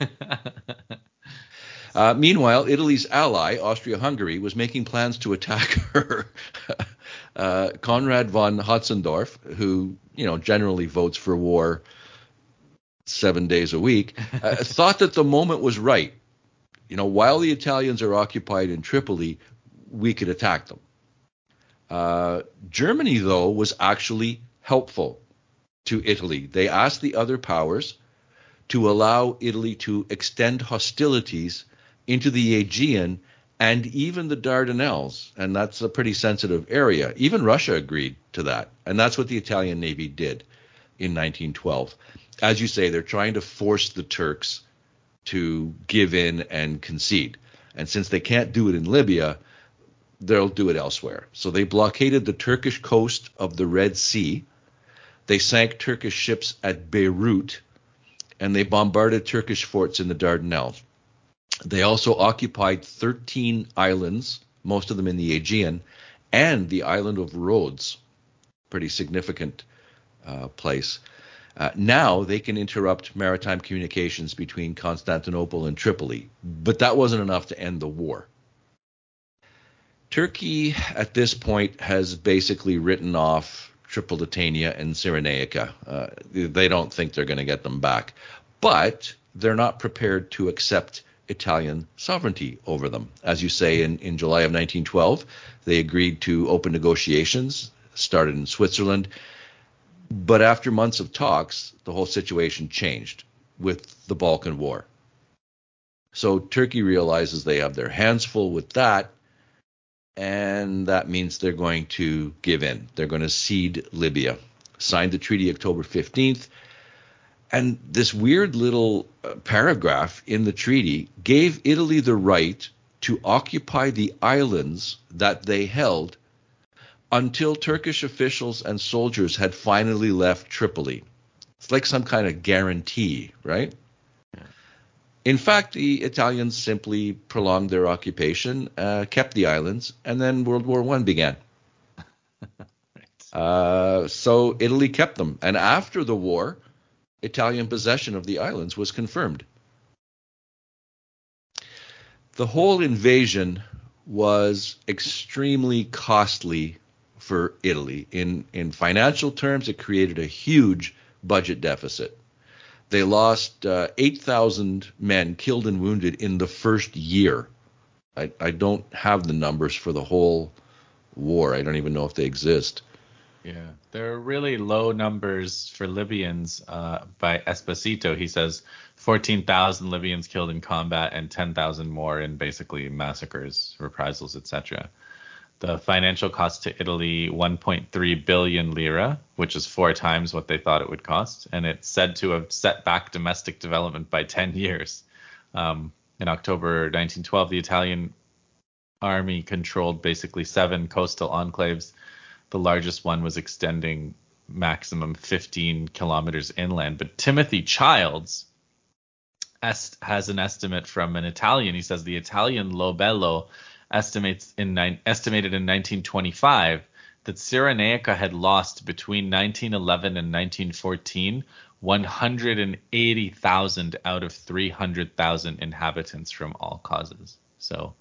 Uh, meanwhile, Italy's ally, Austria Hungary, was making plans to attack her. uh, Conrad von Hötzendorf, who you know generally votes for war seven days a week, uh, thought that the moment was right. You know, while the Italians are occupied in Tripoli, we could attack them. Uh, Germany, though, was actually helpful to Italy. They asked the other powers to allow Italy to extend hostilities into the Aegean and even the Dardanelles, and that's a pretty sensitive area. Even Russia agreed to that, and that's what the Italian Navy did in 1912. As you say, they're trying to force the Turks to give in and concede. And since they can't do it in Libya, they'll do it elsewhere. So they blockaded the Turkish coast of the Red Sea. They sank Turkish ships at Beirut, and they bombarded Turkish forts in the Dardanelles. They also occupied 13 islands, most of them in the Aegean, and the island of Rhodes, pretty significant uh, place. Uh, now they can interrupt maritime communications between Constantinople and Tripoli, but that wasn't enough to end the war. Turkey at this point has basically written off Tripolitania and Cyrenaica. Uh, they don't think they're going to get them back, but they're not prepared to accept Italian sovereignty over them. As you say, in, in July of 1912, they agreed to open negotiations, started in Switzerland. But after months of talks, the whole situation changed with the Balkan War. So Turkey realizes they have their hands full with that, and that means they're going to give in. They're going to cede Libya. Signed the treaty October 15th. And this weird little uh, paragraph in the treaty gave Italy the right to occupy the islands that they held until Turkish officials and soldiers had finally left Tripoli. It's like some kind of guarantee, right? In fact, the Italians simply prolonged their occupation, uh, kept the islands, and then World War One began. right. uh, so Italy kept them, and after the war, Italian possession of the islands was confirmed. The whole invasion was extremely costly for Italy. In, in financial terms, it created a huge budget deficit. They lost uh, 8,000 men killed and wounded in the first year. I, I don't have the numbers for the whole war. I don't even know if they exist.
Yeah, there are really low numbers for Libyans. Uh, by Esposito, he says 14,000 Libyans killed in combat and 10,000 more in basically massacres, reprisals, etc. The financial cost to Italy 1.3 billion lira, which is four times what they thought it would cost, and it's said to have set back domestic development by 10 years. Um, in October 1912, the Italian army controlled basically seven coastal enclaves the largest one was extending maximum 15 kilometers inland. But Timothy Childs est- has an estimate from an Italian. He says the Italian Lobello estimates in estimated in 1925 that Cyrenaica had lost between 1911 and 1914 180,000 out of 300,000 inhabitants from all causes. So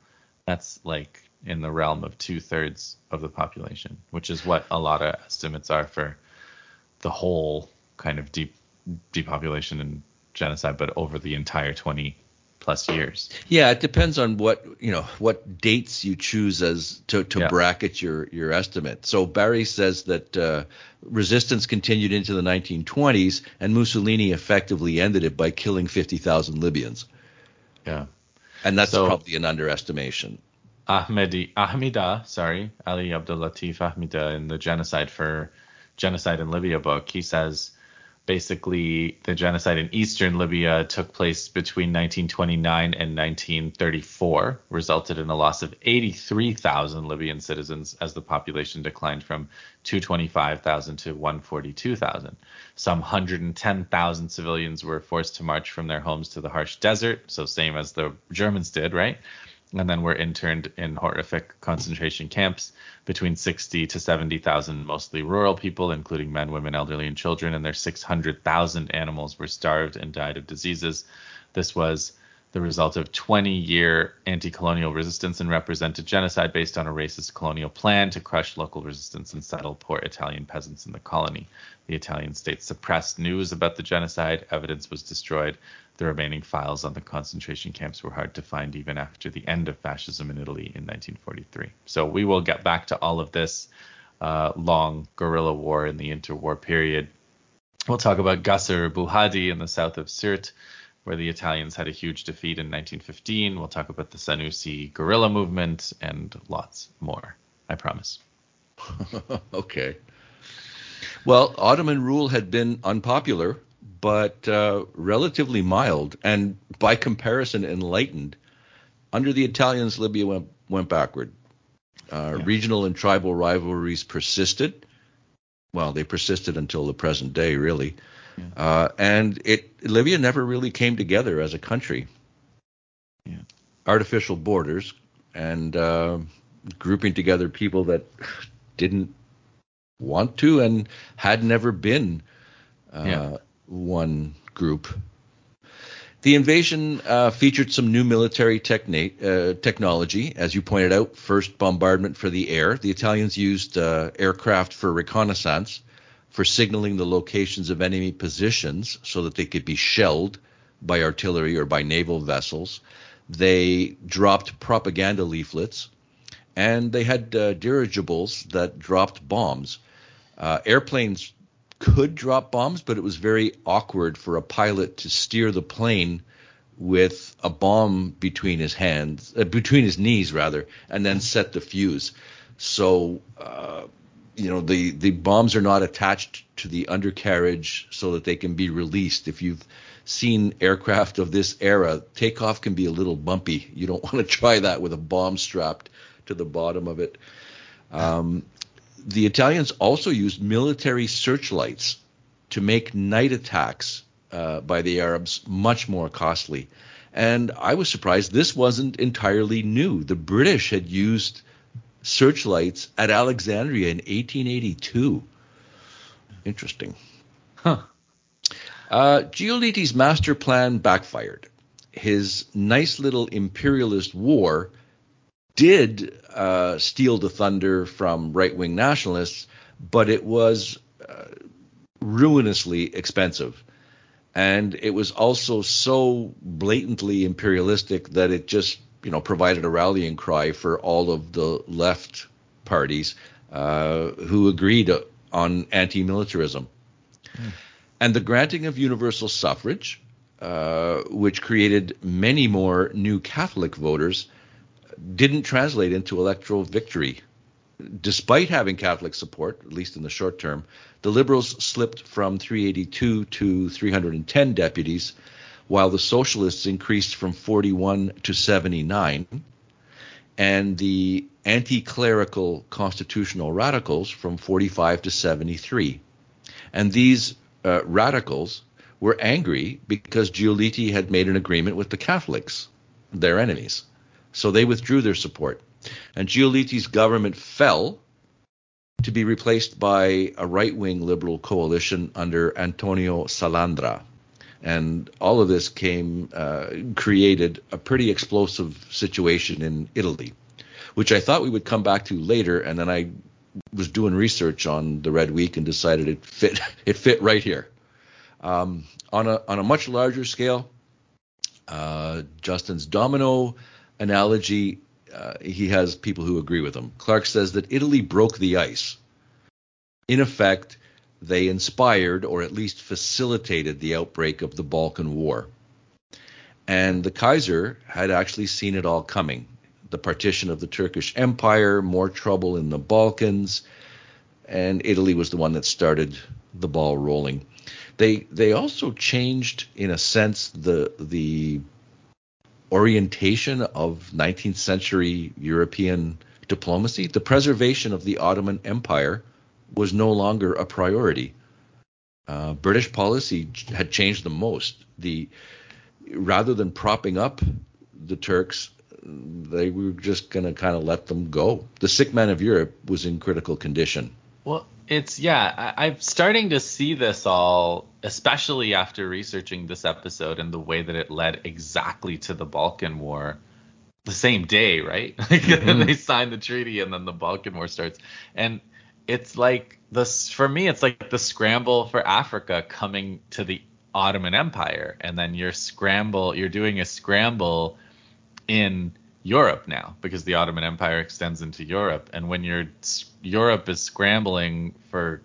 that's like in the realm of two thirds of the population, which is what a lot of estimates are for the whole kind of deep depopulation and genocide, but over the entire 20 plus years.
Yeah, it depends on what you know what dates you choose as to, to yeah. bracket your your estimate. So Barry says that uh, resistance continued into the 1920s, and Mussolini effectively ended it by killing 50,000 Libyans.
Yeah,
and that's so, probably an underestimation.
Ahmedi Ahmida, sorry, Ali Abdul Latif Ahmida in the genocide for genocide in Libya book, he says basically the genocide in eastern Libya took place between 1929 and 1934, resulted in a loss of 83,000 Libyan citizens as the population declined from 225,000 to 142,000. Some 110,000 civilians were forced to march from their homes to the harsh desert, so same as the Germans did, right? And then were interned in horrific concentration camps between 60 to 70,000 mostly rural people including men women elderly and children and their 600,000 animals were starved and died of diseases this was the result of 20 year anti colonial resistance and represented genocide based on a racist colonial plan to crush local resistance and settle poor Italian peasants in the colony. The Italian state suppressed news about the genocide, evidence was destroyed. The remaining files on the concentration camps were hard to find even after the end of fascism in Italy in 1943. So we will get back to all of this uh, long guerrilla war in the interwar period. We'll talk about Gasr Bu Hadi in the south of Sirte where the Italians had a huge defeat in 1915. We'll talk about the Senussi guerrilla movement and lots more. I promise.
okay. Well, Ottoman rule had been unpopular, but uh, relatively mild, and by comparison, enlightened. Under the Italians, Libya went, went backward. Uh, yeah. Regional and tribal rivalries persisted. Well, they persisted until the present day, really. Yeah. Uh, and it Libya never really came together as a country.
Yeah.
Artificial borders and uh, grouping together people that didn't want to and had never been uh, yeah. One group. The invasion uh, featured some new military techni- uh, technology, as you pointed out. First bombardment for the air. The Italians used uh, aircraft for reconnaissance, for signaling the locations of enemy positions so that they could be shelled by artillery or by naval vessels. They dropped propaganda leaflets, and they had uh, dirigibles that dropped bombs. Uh, airplanes could drop bombs, but it was very awkward for a pilot to steer the plane with a bomb between his hands, uh, between his knees rather, and then set the fuse. So uh, you know the the bombs are not attached to the undercarriage so that they can be released. If you've seen aircraft of this era, takeoff can be a little bumpy. You don't want to try that with a bomb strapped to the bottom of it. Um, the Italians also used military searchlights to make night attacks uh, by the Arabs much more costly. And I was surprised this wasn't entirely new. The British had used searchlights at Alexandria in 1882. Interesting.
Huh.
Uh, Giolitti's master plan backfired. His nice little imperialist war did uh, steal the thunder from right wing nationalists, but it was uh, ruinously expensive. And it was also so blatantly imperialistic that it just you know, provided a rallying cry for all of the left parties uh, who agreed on anti-militarism. Mm. And the granting of universal suffrage, uh, which created many more new Catholic voters, didn't translate into electoral victory. Despite having Catholic support, at least in the short term, the Liberals slipped from 382 to 310 deputies, while the socialists increased from 41 to 79, and the anti clerical constitutional radicals from 45 to 73. And these uh, radicals were angry because Giolitti had made an agreement with the Catholics, their enemies. So they withdrew their support. And Giolitti's government fell to be replaced by a right wing liberal coalition under Antonio Salandra and all of this came uh, created a pretty explosive situation in Italy, which I thought we would come back to later, and then I was doing research on the Red Week and decided it fit it fit right here. Um, on a on a much larger scale, Uh, Justin's domino analogy, uh, he has people who agree with him. Clark says that Italy broke the ice. In effect, they inspired or at least facilitated the outbreak of the Balkan War. And the Kaiser had actually seen it all coming the partition of the Turkish Empire, more trouble in the Balkans, and Italy was the one that started the ball rolling. They they also changed in a sense the the orientation of 19th century European diplomacy. The preservation of the Ottoman Empire was no longer a priority. Uh, British policy had changed the most. The rather than propping up the Turks, they were just going to kind of let them go. The sick man of Europe was in critical condition.
Well, it's yeah, I, I'm starting to see this all, especially after researching this episode and the way that it led exactly to the Balkan War the same day, right? Like mm-hmm. they signed the treaty and then the Balkan War starts. And it's like this for me, it's like the scramble for Africa coming to the Ottoman Empire, and then you're scramble, you're doing a scramble in Europe now because the Ottoman Empire extends into Europe, and when you're Europe is scrambling for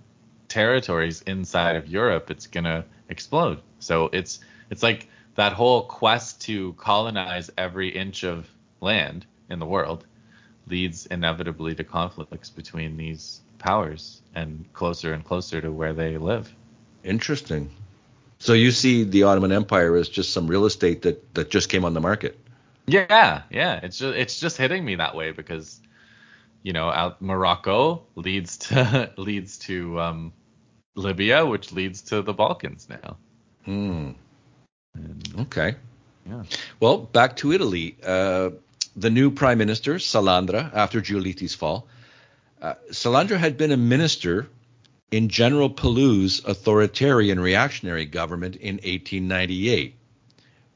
territories inside of Europe, it's gonna explode. So it's it's like that whole quest to colonize every inch of land in the world leads inevitably to conflicts between these powers and closer and closer to where they live.
Interesting. So you see the Ottoman Empire as just some real estate that, that just came on the market.
Yeah, yeah. It's just it's just hitting me that way because you know, out Morocco leads to leads to um, Libya, which leads to the Balkans now.
Hmm. Okay. Yeah. Well, back to Italy. Uh, the new prime minister, Salandra, after Giolitti's fall, uh, Salandra had been a minister in General Pelloux's authoritarian reactionary government in 1898,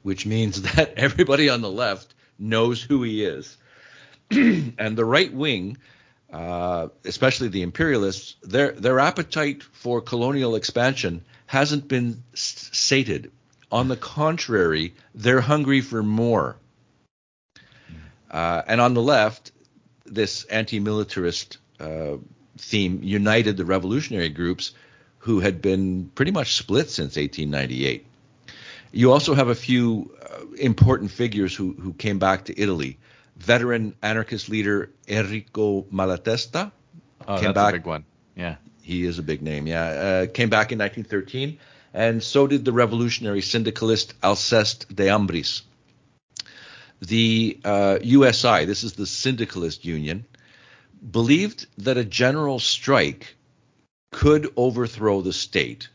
which means that everybody on the left knows who he is. and the right wing, uh, especially the imperialists, their their appetite for colonial expansion hasn't been sated. On the contrary, they're hungry for more. Uh, and on the left, this anti-militarist uh, theme united the revolutionary groups who had been pretty much split since 1898. You also have a few uh, important figures who, who came back to Italy. Veteran anarchist leader Enrico Malatesta
oh, came that's back. a big one. Yeah,
he is a big name. Yeah, uh, came back in 1913, and so did the revolutionary syndicalist Alceste de Ambris. The uh, USI, this is the syndicalist union, believed that a general strike could overthrow the state.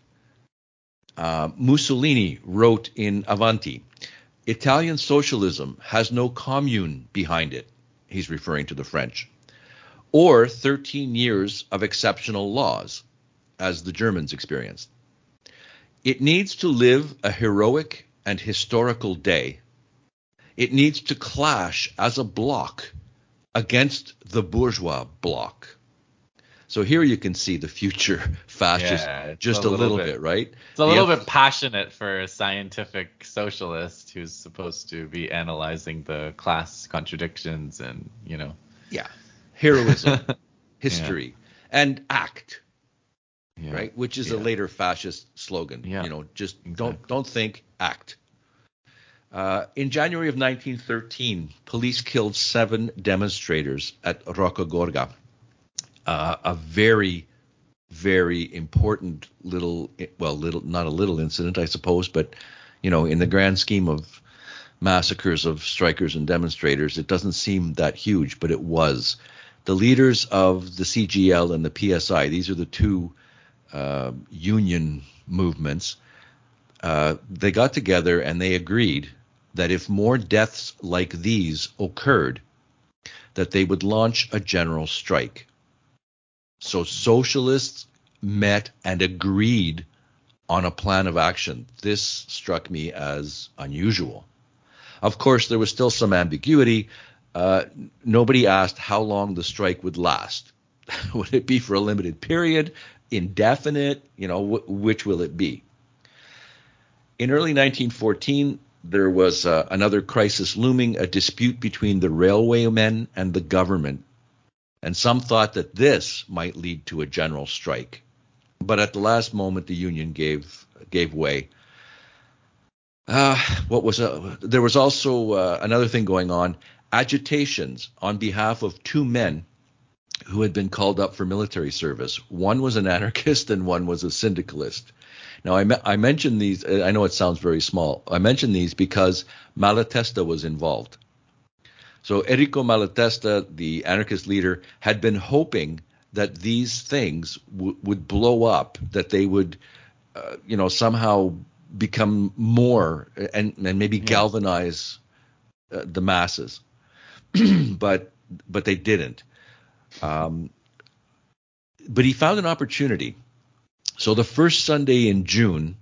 Uh, Mussolini wrote in Avanti Italian socialism has no commune behind it. He's referring to the French. Or 13 years of exceptional laws, as the Germans experienced. It needs to live a heroic and historical day. It needs to clash as a block against the bourgeois bloc. So here you can see the future fascist yeah, just a, a little, bit, bit, right?
It's a little bit passionate for a scientific socialist who's supposed to be analyzing the class contradictions and, you know.
Yeah. Heroism, history, yeah. and act. Yeah. Right? Which is a later fascist slogan. Yeah. You know, just exactly. don't don't think, act. Uh, in January of 1913, police killed seven demonstrators at Rocca Gorga, uh, a very, very important little, well, little, not a little incident, I suppose, but you know, in the grand scheme of massacres of strikers and demonstrators, it doesn't seem that huge, but it was. The leaders of the CGL and the PSI, these are the two uh, union movements, uh, they got together and they agreed that if more deaths like these occurred, that they would launch a general strike. So socialists met and agreed on a plan of action. This struck me as unusual. Of course, there was still some ambiguity. Uh, nobody asked how long the strike would last. would it be for a limited period, indefinite? You know, wh- which will it be? In early 1914, there was uh, another crisis looming, a dispute between the railwaymen and the government. And some thought that this might lead to a general strike. But at the last moment, the union gave gave way. Uh, what was uh, there was also uh, another thing going on agitations on behalf of two men who had been called up for military service. One was an anarchist and one was a syndicalist. Now, I, me- I mention these, I know it sounds very small. I mention these because Malatesta was involved. So, Enrico Malatesta, the anarchist leader, had been hoping that these things w- would blow up, that they would, uh, you know, somehow become more and, and maybe yeah. galvanize uh, the masses. but but they didn't. Um, but he found an opportunity so the first Sunday in June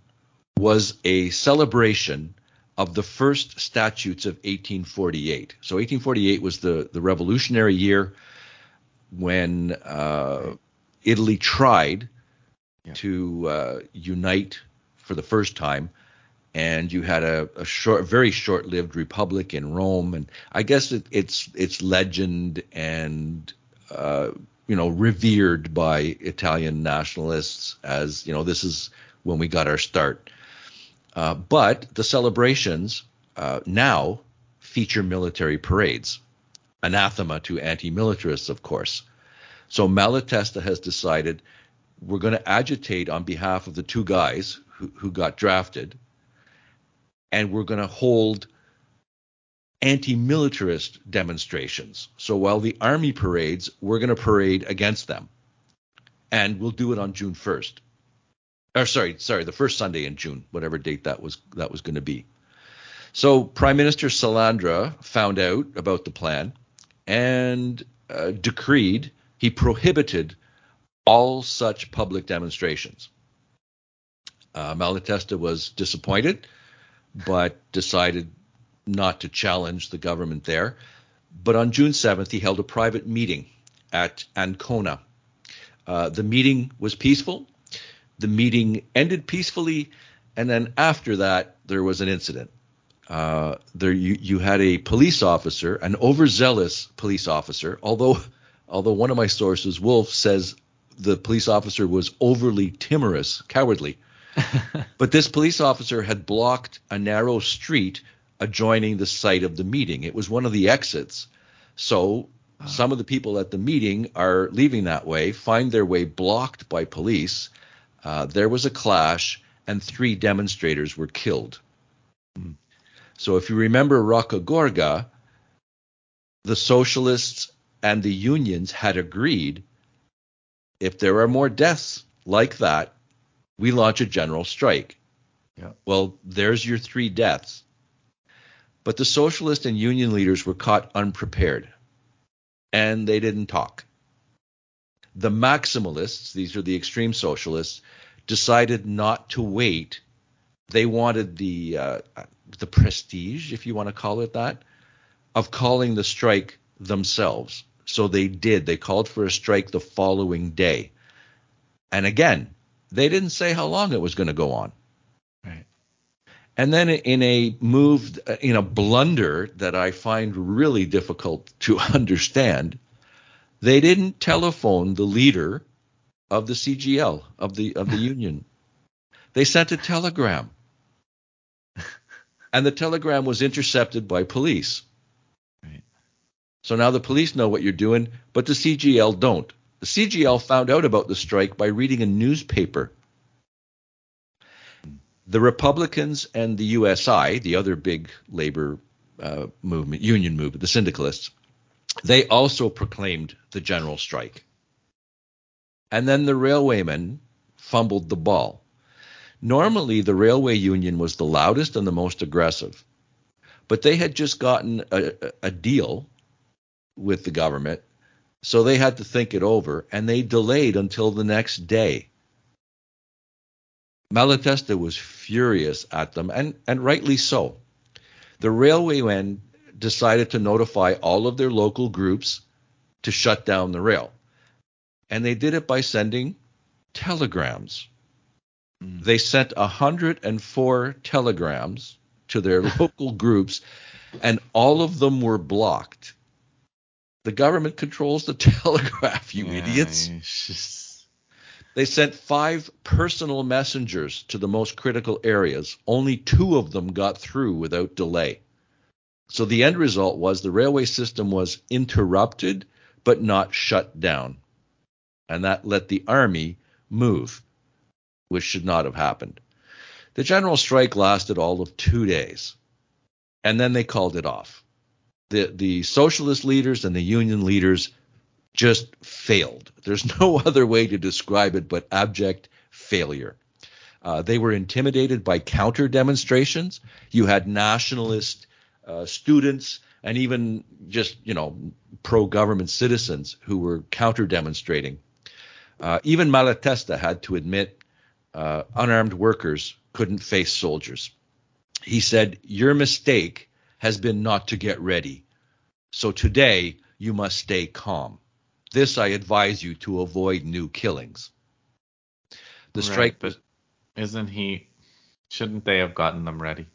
was a celebration of the first statutes of 1848. So 1848 was the, the revolutionary year when uh, Italy tried yeah. to uh, unite for the first time. And you had a, a short, very short-lived republic in Rome, and I guess it, it's it's legend and uh, you know, revered by Italian nationalists as, you know, this is when we got our start. Uh, but the celebrations uh, now feature military parades, anathema to anti militarists, of course. So Malatesta has decided we're going to agitate on behalf of the two guys who, who got drafted, and we're going to hold anti-militarist demonstrations. So while the army parades, we're going to parade against them, and we'll do it on June 1st. Or sorry, sorry, the first Sunday in June, whatever date that was that was going to be. So Prime Minister Salandra found out about the plan and uh, decreed he prohibited all such public demonstrations. Uh, Malatesta was disappointed, but decided not to challenge the government there. But on June 7th, he held a private meeting at Ancona. Uh, the meeting was peaceful. The meeting ended peacefully, and then after that, there was an incident. Uh, there, you, you had a police officer, an overzealous police officer. Although, although one of my sources, Wolf, says the police officer was overly timorous, cowardly. but this police officer had blocked a narrow street adjoining the site of the meeting. It was one of the exits. So some of the people at the meeting are leaving that way, find their way blocked by police. Uh, there was a clash, and three demonstrators were killed. Mm. So if you remember Rocca Gorga, the socialists and the unions had agreed if there are more deaths like that, we launch a general strike. Yeah. Well, there's your three deaths. But the socialist and union leaders were caught unprepared, and they didn't talk. The maximalists, these are the extreme socialists, decided not to wait. They wanted the uh, the prestige, if you want to call it that, of calling the strike themselves. So they did. They called for a strike the following day. And again, they didn't say how long it was going to go on. Right. And then in a move, in a blunder that I find really difficult to understand, they didn't telephone the leader of the CGL of the of the union. They sent a telegram. And the telegram was intercepted by police. Right. So now the police know what you're doing, but the CGL don't. The CGL found out about the strike by reading a newspaper the Republicans and the USI, the other big labor uh, movement, union movement, the syndicalists, they also proclaimed the general strike. And then the railwaymen fumbled the ball. Normally, the railway union was the loudest and the most aggressive, but they had just gotten a, a deal with the government, so they had to think it over, and they delayed until the next day. Malatesta was furious at them, and, and rightly so. The railwaymen decided to notify all of their local groups to shut down the rail. And they did it by sending telegrams. Mm. They sent 104 telegrams to their local groups, and all of them were blocked. The government controls the telegraph, you
Yeah,
idiots.
just-
They sent five personal messengers to the most critical areas. Only two of them got through without delay. So the end result was the railway system was interrupted but not shut down. And that let the army move, which should not have happened. The general strike lasted all of two days, and then they called it off. The, the socialist leaders and the union leaders just failed. There's no other way to describe it but abject failure. Uh, they were intimidated by counter demonstrations. You had nationalist uh, students and even just you know pro-government citizens who were counter demonstrating. Uh, even Malatesta had to admit uh, unarmed workers couldn't face soldiers. He said, "Your mistake has been not to get ready. So today you must stay calm. This I advise you to avoid new killings." The
Right,
strike
but isn't he? Shouldn't they have gotten them ready?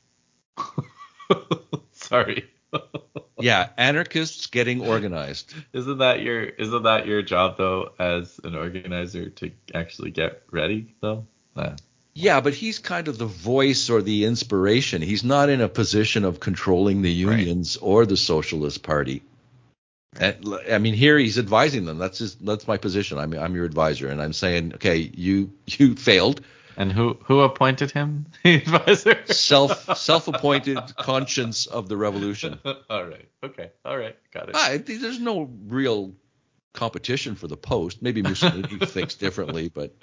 Sorry.
yeah, anarchists getting organized.
Isn't that your isn't that your job though as an organizer to actually get ready though? Uh,
Yeah, but he's kind of the voice or the inspiration. He's not in a position of controlling the
Right.
unions or the Socialist Party. I mean, here he's advising them. That's his, that's my position. I'm I'm your advisor, and I'm saying, okay, you you failed.
And who who appointed him the advisor?
Self self appointed conscience of the revolution.
all right. Okay. All right. Got it.
Ah, there's no real competition for the post. Maybe Mussolini thinks differently, but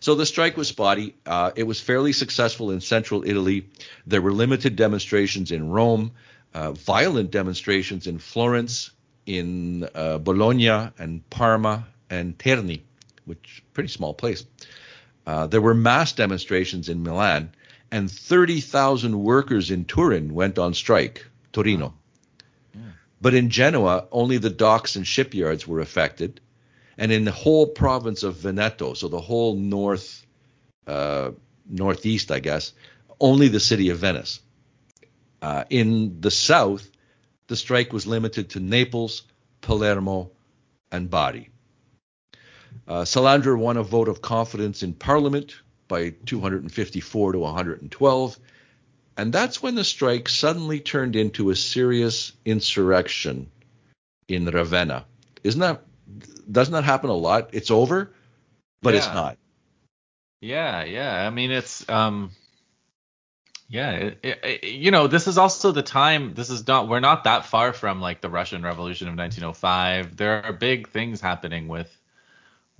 so the strike was spotty. Uh, it was fairly successful in central Italy. There were limited demonstrations in Rome, uh, violent demonstrations in Florence, in uh, Bologna, and Parma and Terni, which pretty small place. Uh, there were mass demonstrations in Milan, and 30,000 workers in Turin went on strike. Torino. But in Genoa, only the docks and shipyards were affected. And in the whole province of Veneto, so the whole north, uh, northeast, I guess, only the city of Venice. Uh, in the south, the strike was limited to Naples, Palermo, and Bari. Uh, Salandra won a vote of confidence in Parliament by 254 to 112, and that's when the strike suddenly turned into a serious insurrection in Ravenna. Isn't that doesn't that happen a lot? It's over, but it's not.
Yeah, yeah. I mean, it's um, yeah. It, it- you know, this is also the time. This is not. We're not that far from like the Russian Revolution of 1905. There are big things happening with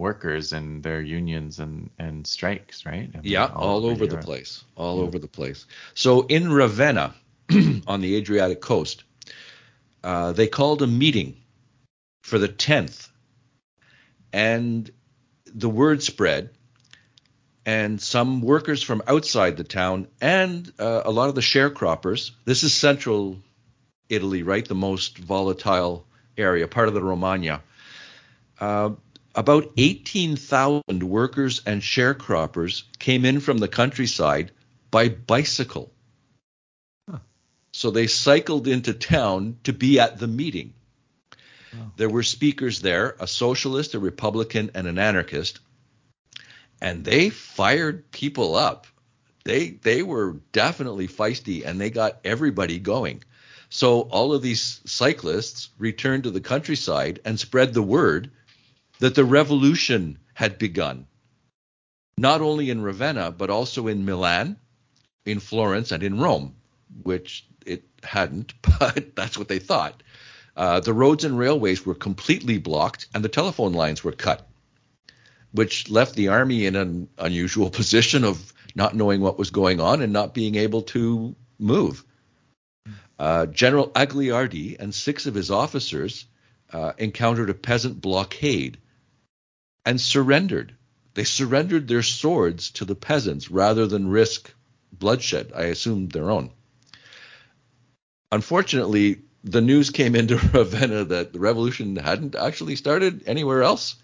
workers and their unions and and strikes, right? I mean,
Yeah, all, over the place, all over the place. So in Ravenna, on the Adriatic coast, uh, they called a meeting for the 10th, and the word spread, and some workers from outside the town and uh, a lot of the sharecroppers. This is central Italy, right? The most volatile area, part of the Romagna. Uh, about 18,000 workers and sharecroppers came in from the countryside by bicycle. So they cycled into town to be at the meeting. There were speakers there, a socialist, a republican, and an anarchist, and they fired people up. They they were definitely feisty and they got everybody going. So all of these cyclists returned to the countryside and spread the word that the revolution had begun, not only in Ravenna, but also in Milan, in Florence, and in Rome, which it hadn't, but that's what they thought. Uh, the roads and railways were completely blocked, and the telephone lines were cut, which left the army in an unusual position of not knowing what was going on and not being able to move. Uh, General Agliardi and six of his officers uh, encountered a peasant blockade and surrendered. They surrendered their swords to the peasants rather than risk bloodshed. I assume their own. Unfortunately, the news came into Ravenna that the revolution hadn't actually started anywhere else.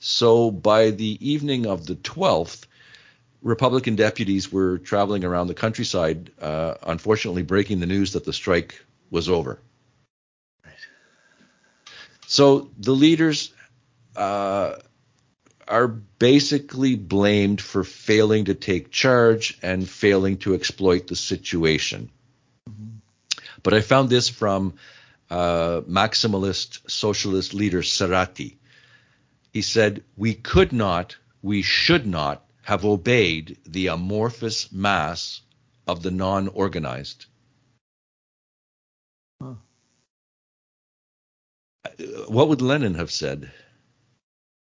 So by the evening of the 12th, Republican deputies were traveling around the countryside, uh, unfortunately breaking the news that the strike was over. Right. So the leaders uh, are basically blamed for failing to take charge and failing to exploit the situation. Mm-hmm. But I found this from uh, maximalist socialist leader Serrati. He said, We could not, we should not have obeyed the amorphous mass of the non organized. Huh. What would Lenin have said?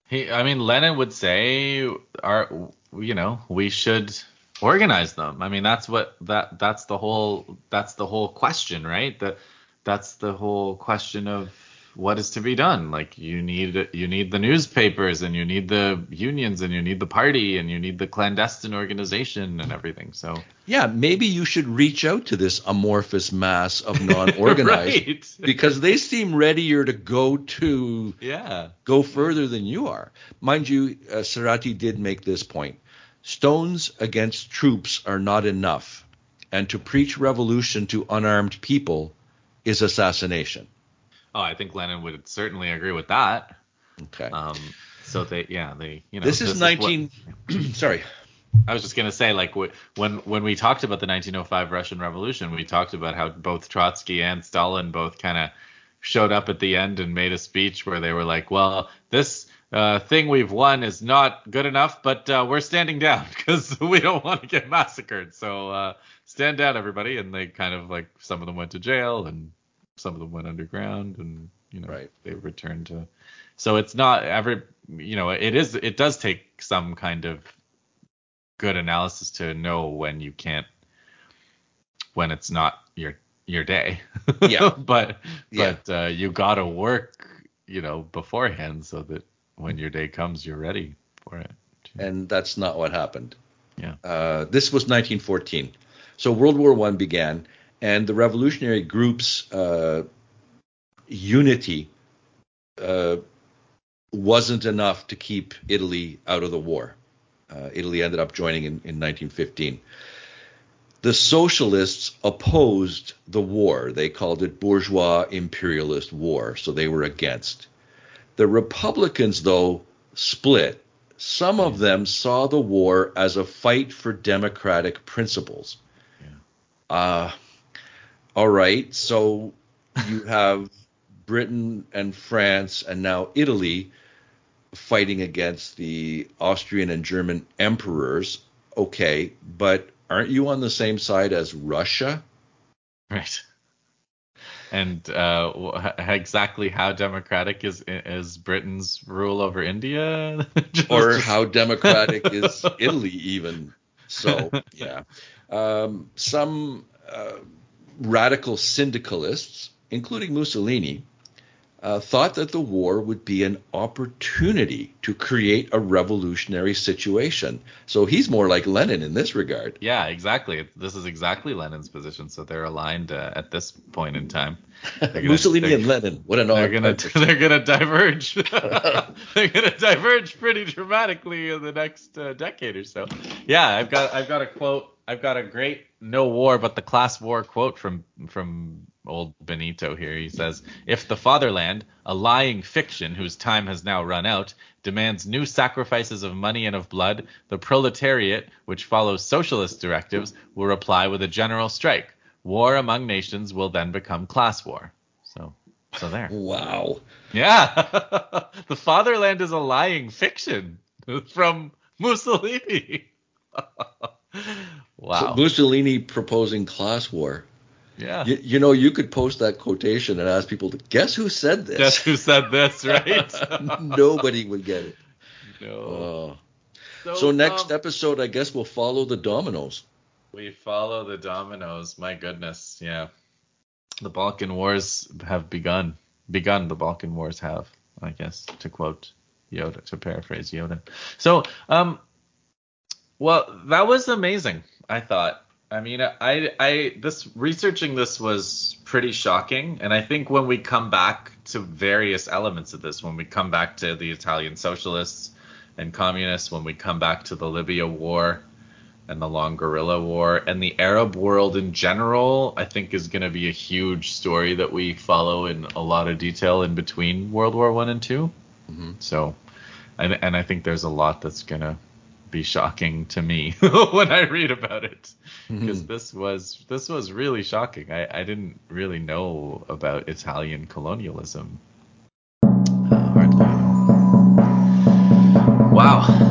He, I mean, Lenin would say, "Our, you know, we should organize them." I mean, that's what that that's the whole that's the whole question, right? That that's the whole question of what is to be done. Like you need you need the newspapers and you need the unions and you need the party and you need the clandestine organization and everything. So
yeah, maybe you should reach out to this amorphous mass of non-organized right. because they seem readier to go to
yeah
go further than you are. Mind you, uh, Serrati did make this point: stones against troops are not enough, and to preach revolution to unarmed people is assassination.
Oh, I think Lenin would certainly agree with that.
Okay.
Um, so they, yeah, they, you know,
this is this 19. Is what, sorry.
I was just gonna say, like, when when we talked about the 1905 Russian Revolution, we talked about how both Trotsky and Stalin both kind of showed up at the end and made a speech where they were like, well, this uh, thing we've won is not good enough, but uh, we're standing down because we don't want to get massacred. So uh, stand down, everybody. And they kind of like some of them went to jail and some of them went underground and you know
right.
they returned to so it's not every you know it is it does take some kind of good analysis to know when you can't when it's not your your day.
Yeah.
But yeah. but uh, you gotta work you know beforehand so that when your day comes you're ready for it.
And that's not what happened.
Yeah.
Uh, this was 1914 so world war one began and the revolutionary groups uh, unity uh, wasn't enough to keep Italy out of the war. Uh, Italy ended up joining in, in 1915. The socialists opposed the war. They called it bourgeois imperialist war, so they were against. The Republicans, though, split. Some of them saw the war as a fight for democratic principles. Yeah. Uh, all right, so you have Britain and France and now Italy fighting against the Austrian and German emperors. Okay, but aren't you on the same side as Russia?
Right. And uh, exactly how democratic is is Britain's rule over India?
or how democratic is Italy even? So yeah, um, some uh, radical syndicalists, including Mussolini, uh, thought that the war would be an opportunity to create a revolutionary situation. So he's more like Lenin in this regard.
Yeah, exactly. This is exactly Lenin's position. So they're aligned uh, at this point in time.
Gonna, Mussolini and Lenin. What an
they're gonna they're gonna diverge. they're gonna diverge pretty dramatically in the next uh, decade or so. Yeah, I've got I've got a quote. I've got a great no war but the class war quote from from old Benito here. He says, If the fatherland, a lying fiction whose time has now run out, demands new sacrifices of money and of blood, the proletariat, which follows socialist directives, will reply with a general strike. War among nations will then become class war. So, so there.
Wow.
Yeah. the fatherland is a lying fiction from Mussolini. wow.
Mussolini proposing class war.
Yeah.
You, you, know, you could post that quotation and ask people to guess who said this.
Guess who said this, right?
Nobody would get it.
No. Oh.
So, so, next um, episode, I guess we'll follow the dominoes.
We follow the dominoes. My goodness, yeah. The Balkan Wars have begun. Begun. The Balkan Wars have, I guess, to quote Yoda, to paraphrase Yoda. So, um, well, that was amazing. I thought. I mean, I, I, this researching this was pretty shocking, and I think when we come back to various elements of this, when we come back to the Italian socialists and communists, when we come back to the Libya war, and the long guerrilla war and the Arab world in general, I think is going to be a huge story that we follow in a lot of detail in between World War One and 2 mm-hmm. So, and and I think there's a lot that's going to be shocking to me when I read about it because mm-hmm. this was this was really shocking. I, I didn't really know about Italian colonialism. Uh, wow